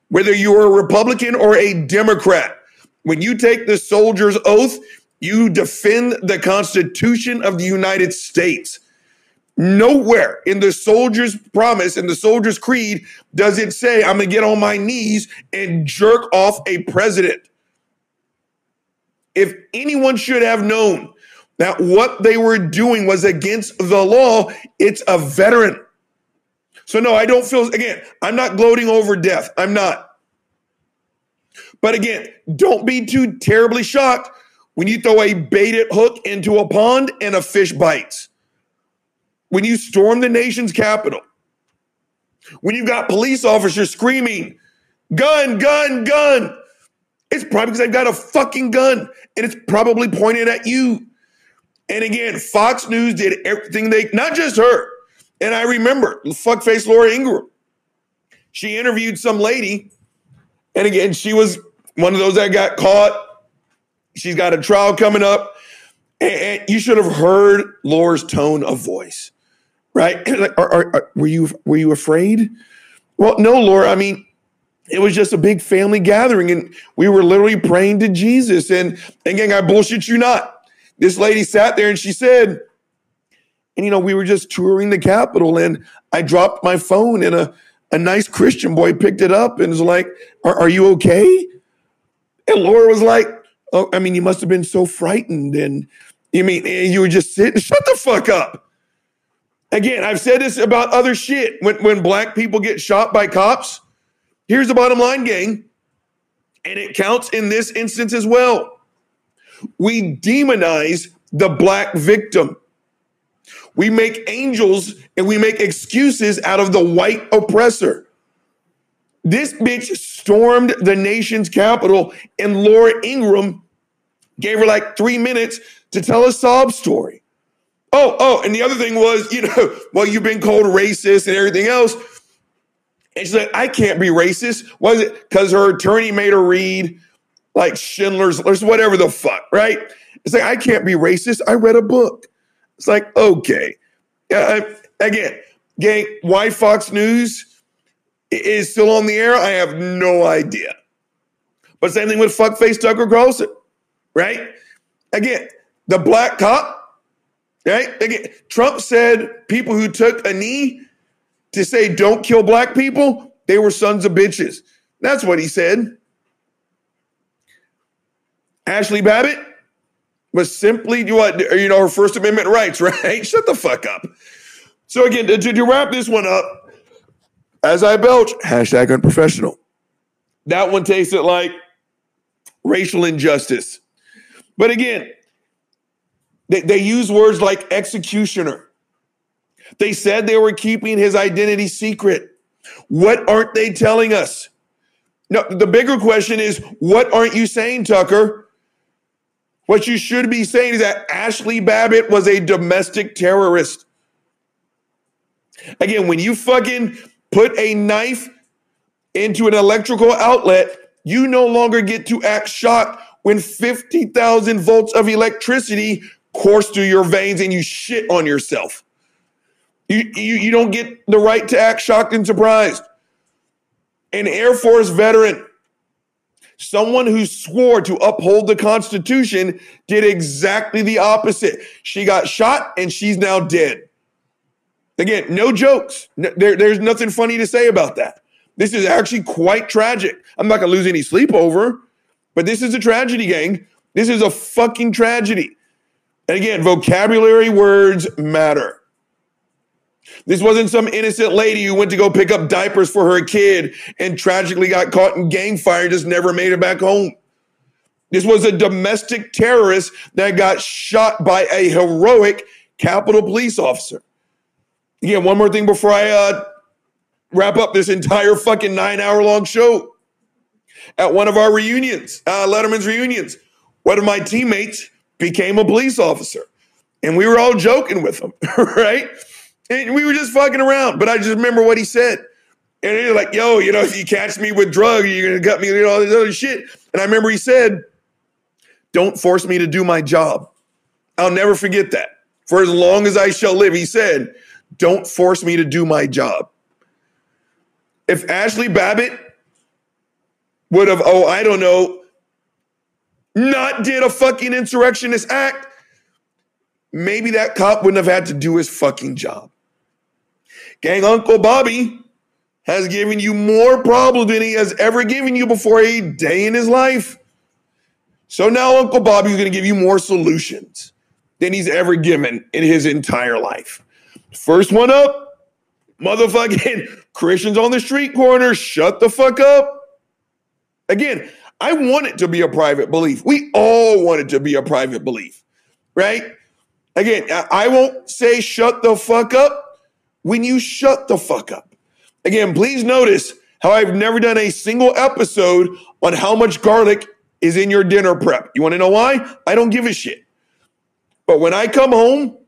whether you're a Republican or a Democrat. When you take the soldier's oath, you defend the Constitution of the United States. Nowhere in the soldier's promise in the soldier's creed does it say, I'm going to get on my knees and jerk off a president. If anyone should have known that what they were doing was against the law, it's a veteran. So, no, I don't feel, again, I'm not gloating over death. I'm not. But again, don't be too terribly shocked when you throw a baited hook into a pond and a fish bites. When you storm the nation's capital, when you've got police officers screaming, gun, gun, gun, it's probably because they've got a fucking gun and it's probably pointed at you. And again, Fox News did everything they, not just her. And I remember fuckface Laura Ingraham. She interviewed some lady, and again, she was one of those that got caught. She's got a trial coming up. And, and you should have heard Laura's tone of voice, right? like, are, are, are- were you were you afraid? Well, no, Laura. I mean, it was just a big family gathering, and we were literally praying to Jesus. And again, I bullshit you not. This lady sat there and she said, and you know, we were just touring the Capitol, and I dropped my phone, and a, a nice Christian boy picked it up and was like, Are, are you okay? And Laura was like, Oh, I mean, you must have been so frightened. And you mean and you were just sitting, shut the fuck up. Again, I've said this about other shit. When when black people get shot by cops, here's the bottom line, gang. And it counts in this instance as well. We demonize the black victim. We make angels and we make excuses out of the white oppressor. This bitch stormed the nation's capital, and Laura Ingraham gave her like three minutes to tell a sob story. Oh, oh, and the other thing was, you know, well, you've been called racist and everything else. And she's like, I can't be racist. Was it because her attorney made her read like Schindler's List, whatever the fuck, right? It's like, I can't be racist. I read a book. It's like, okay. Uh, again, gang, why Fox News is still on the air, I have no idea. But same thing with fuckface Tucker Carlson, right? Again, the black cop, right? Again, Trump said people who took a knee to say don't kill black people, they were sons of bitches. That's what he said. Ashley Babbitt was simply what you know her First Amendment rights, right? Shut the fuck up. So again, to, to wrap this one up, as I belch, hashtag unprofessional. That one tasted like racial injustice. But again, they, they use words like executioner. They said they were keeping his identity secret. What aren't they telling us? No, the bigger question is what aren't you saying, Tucker? What you should be saying is that Ashley Babbitt was a domestic terrorist. Again, when you fucking put a knife into an electrical outlet, you no longer get to act shocked when 50,000 volts of electricity course through your veins and you shit on yourself. You, you, you don't get the right to act shocked and surprised. An Air Force veteran, someone who swore to uphold the Constitution, did exactly the opposite. She got shot and she's now dead. Again, no jokes. No- there, there's nothing funny to say about that. This is actually quite tragic. I'm not going to lose any sleep over, but this is a tragedy, gang. This is a fucking tragedy. And again, vocabulary words matter. This wasn't some innocent lady who went to go pick up diapers for her kid and tragically got caught in gang fire and just never made it back home. This was a domestic terrorist that got shot by a heroic Capitol police officer. Again, one more thing before I uh, wrap up this entire fucking nine hour long show. At one of our reunions, uh, Letterman's reunions, one of my teammates became a police officer. And we were all joking with him, right? And we were just fucking around. But I just remember what he said. And he was like, yo, you know, if you catch me with drugs, you're going to gut me, you know, all this other shit. And I remember he said, don't force me to do my job. I'll never forget that. For as long as I shall live, he said, don't force me to do my job. If Ashley Babbitt would have, oh, I don't know, not did a fucking insurrectionist act, maybe that cop wouldn't have had to do his fucking job. Gang Uncle Bobby has given you more problems than he has ever given you before a day in his life. So now Uncle Bobby is going to give you more solutions than he's ever given in his entire life. First one up, motherfucking Christians on the street corner, shut the fuck up. Again, I want it to be a private belief. We all want it to be a private belief, right? Again, I won't say shut the fuck up when you shut the fuck up. Again, please notice how I've never done a single episode on how much garlic is in your dinner prep. You want to know why? I don't give a shit. But when I come home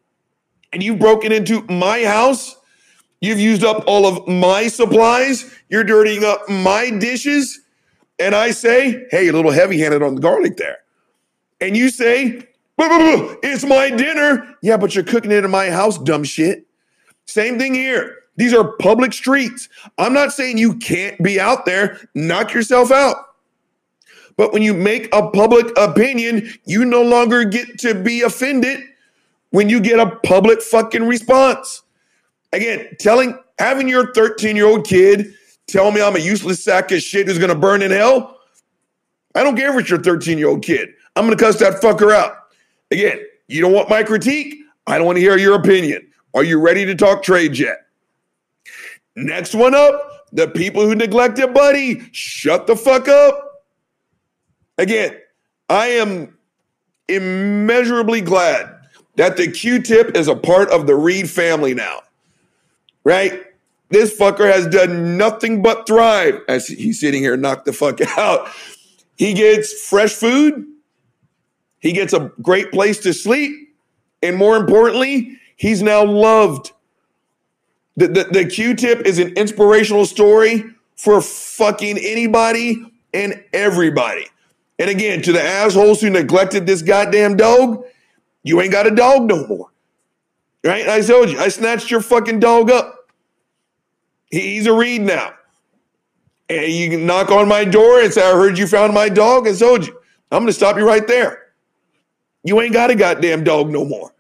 and you've broken into my house, you've used up all of my supplies, you're dirtying up my dishes, and I say, hey, a little heavy handed on the garlic there. And you say, "Boo, boo, boo, it's my dinner. Yeah, but you're cooking it in my house, dumb shit. Same thing here. These are public streets. I'm not saying you can't be out there, knock yourself out. But when you make a public opinion, you no longer get to be offended when you get a public fucking response. Again, telling, having your 13 year old kid tell me I'm a useless sack of shit who's gonna burn in hell. I don't care if it's your 13 year old kid. I'm gonna cuss that fucker out. Again, you don't want my critique. I don't want to hear your opinion. Are you ready to talk trade yet? Next one up, the people who neglected Buddy. Shut the fuck up. Again, I am immeasurably glad that the Q-tip is a part of the Reed family now. Right? This fucker has done nothing but thrive as he's sitting here knocked the fuck out. He gets fresh food. He gets a great place to sleep. And more importantly, he's now loved. The, the, the Q-tip is an inspirational story for fucking anybody and everybody. And again, to the assholes who neglected this goddamn dog, you ain't got a dog no more. Right? I told you, I snatched your fucking dog up. He's a Reed now. And you can knock on my door and say, I heard you found my dog. I told you. I'm going to stop you right there. You ain't got a goddamn dog no more.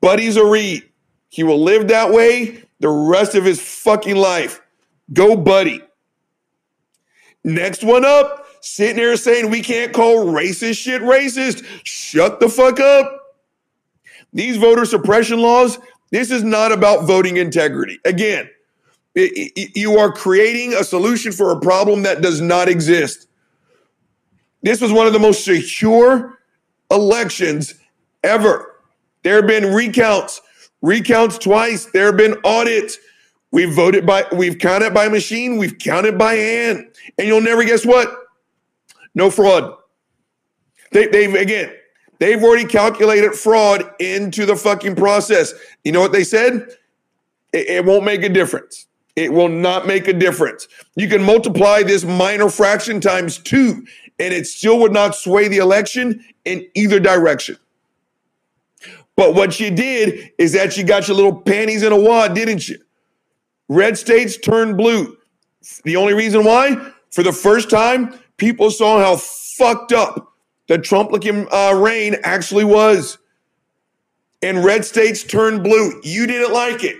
Buddy's a Reed. He will live that way the rest of his fucking life. Go, Buddy. Next one up, sitting there saying we can't call racist shit racist. Shut the fuck up. These voter suppression laws, this is not about voting integrity. Again, i- i- you are creating a solution for a problem that does not exist. This was one of the most secure elections ever. There have been recounts, recounts twice. There have been audits. We've voted by, we've counted by machine, we've counted by hand, and you'll never guess what? No fraud. They, they've again, they've already calculated fraud into the fucking process. You know what they said? It, it won't make a difference. It will not make a difference. You can multiply this minor fraction times two, and it still would not sway the election in either direction. But what you did is that you got your little panties in a wad, didn't you? Red states turned blue. The only reason why, for the first time, people saw how fucked up the Trump looking uh, reign actually was. And red states turned blue. You didn't like it.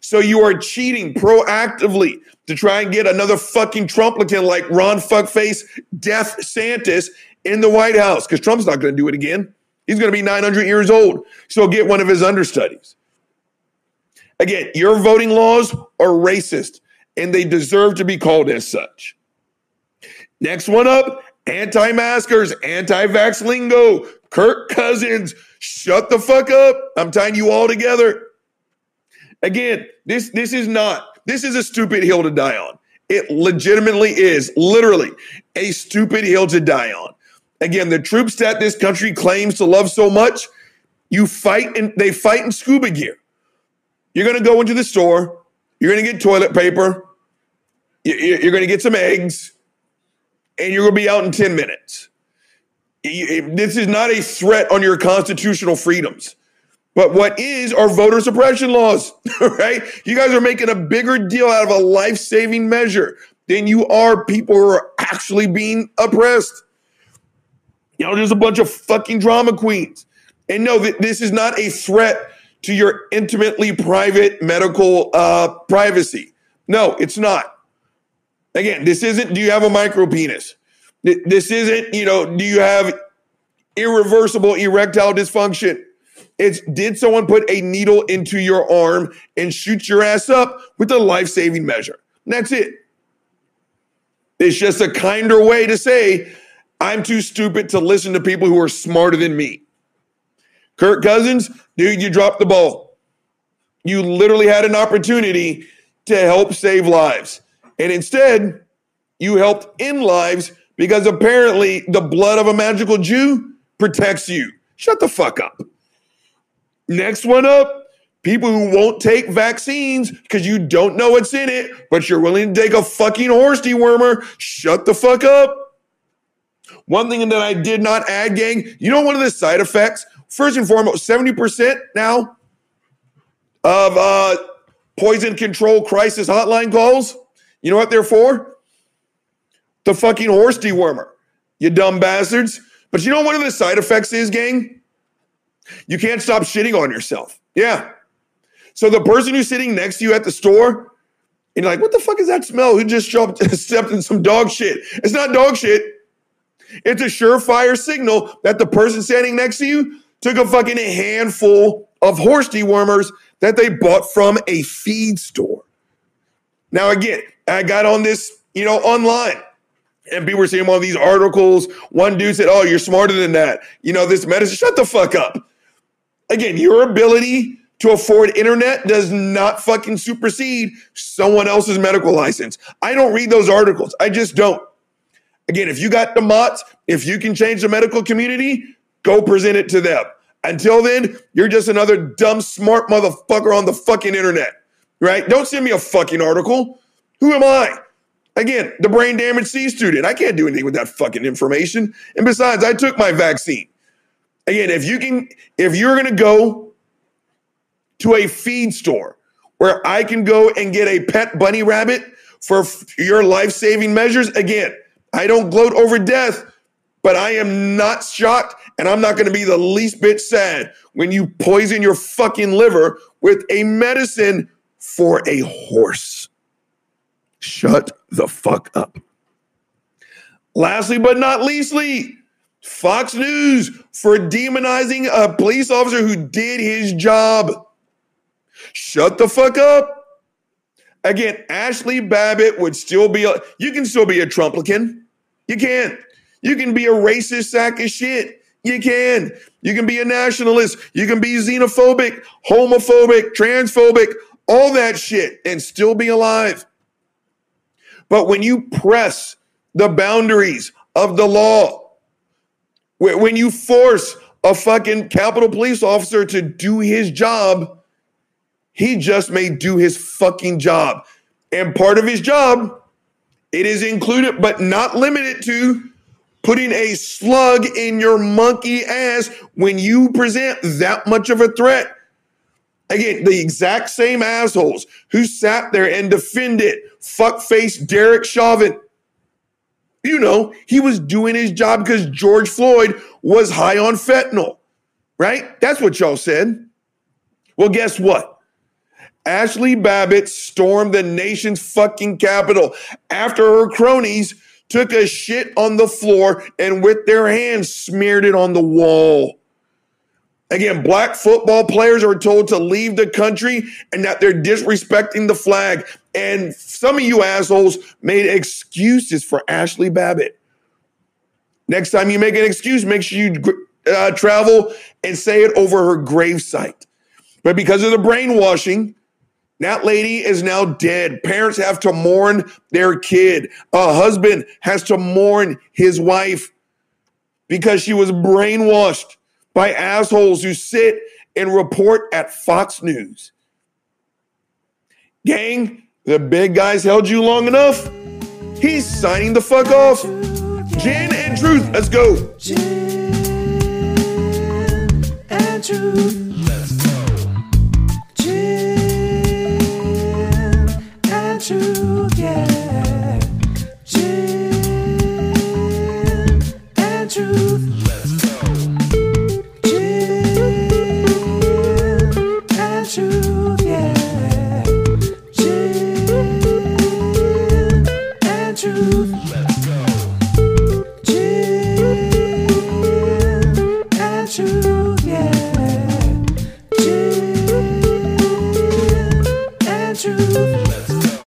So you are cheating proactively to try and get another fucking Trumplican like Ron Fuckface Death Santis in the White House because Trump's not going to do it again. He's going to be 900 years old. So get one of his understudies. Again, your voting laws are racist and they deserve to be called as such. Next one up anti maskers, anti vax lingo, Kirk Cousins, shut the fuck up. I'm tying you all together. Again, this this is not this is a stupid hill to die on. It legitimately is, literally, a stupid hill to die on. Again, the troops that this country claims to love so much, you fight and they fight in scuba gear. You're gonna go into the store, you're gonna get toilet paper, you- you- you're gonna get some eggs, and you're gonna be out in 10 minutes. This is not a threat on your constitutional freedoms. But what is are voter suppression laws, right? You guys are making a bigger deal out of a life saving measure than you are people who are actually being oppressed. You know, there's a bunch of fucking drama queens. And no, th- this is not a threat to your intimately private medical uh, privacy. No, it's not. Again, this isn't do you have a micro penis? Th- This isn't, you know, do you have irreversible erectile dysfunction? It's did someone put a needle into your arm and shoot your ass up with a life saving measure? That's it. It's just a kinder way to say, I'm too stupid to listen to people who are smarter than me. Kirk Cousins, dude, you dropped the ball. You literally had an opportunity to help save lives. And instead, you helped end lives because apparently the blood of a magical Jew protects you. Shut the fuck up. Next one up, people who won't take vaccines because you don't know what's in it, but you're willing to take a fucking horse dewormer. Shut the fuck up. One thing that I did not add, gang, you know, one of the side effects, first and foremost, 70% now of uh, poison control crisis hotline calls. You know what they're for? The fucking horse dewormer, you dumb bastards. But you know one of the side effects is, gang? You can't stop shitting on yourself. Yeah. So the person who's sitting next to you at the store, and you're like, what the fuck is that smell? Who just jumped, stepped in some dog shit? It's not dog shit. It's a surefire signal that the person standing next to you took a fucking handful of horse dewormers that they bought from a feed store. Now, again, I got on this, you know, online. And people were seeing of these articles. One dude said, Oh, you're smarter than that. You know, this medicine, shut the fuck up. Again, your ability to afford internet does not fucking supersede someone else's medical license. I don't read those articles. I just don't. Again, if you got the mots, if you can change the medical community, go present it to them. Until then, you're just another dumb, smart motherfucker on the fucking internet, right? Don't send me a fucking article. Who am I? Again, the brain damaged C student. I can't do anything with that fucking information. And besides, I took my vaccine. Again, if you can, if you're gonna go to a feed store where I can go and get a pet bunny rabbit for your life saving measures, again, I don't gloat over death, but I am not shocked and I'm not gonna be the least bit sad when you poison your fucking liver with a medicine for a horse. Shut the fuck up. Lastly, but not leastly, Fox News for demonizing a police officer who did his job. Shut the fuck up. Again, Ashley Babbitt would still be a, you can still be a Trumplican. You can't. You can be a racist sack of shit. You can. You can be a nationalist. You can be xenophobic, homophobic, transphobic, all that shit and still be alive. But when you press the boundaries of the law, when you force a fucking Capitol police officer to do his job, he just may do his fucking job. And part of his job, it is included, but not limited to putting a slug in your monkey ass when you present that much of a threat. Again, the exact same assholes who sat there and defended fuckface Derek Chauvin. You know, he was doing his job because George Floyd was high on fentanyl, right? That's what y'all said. Well, guess what? Ashley Babbitt stormed the nation's fucking capital after her cronies took a shit on the floor and with their hands smeared it on the wall. Again, black football players are told to leave the country and that they're disrespecting the flag. And some of you assholes made excuses for Ashley Babbitt. Next time you make an excuse, make sure you uh, travel and say it over her gravesite. But because of the brainwashing, that lady is now dead. Parents have to mourn their kid. A husband has to mourn his wife because she was brainwashed by assholes who sit and report at Fox News. Gang, the big guys held you long enough. He's signing the fuck off. Gin and truth, let's go. Gin and truth. Yeah.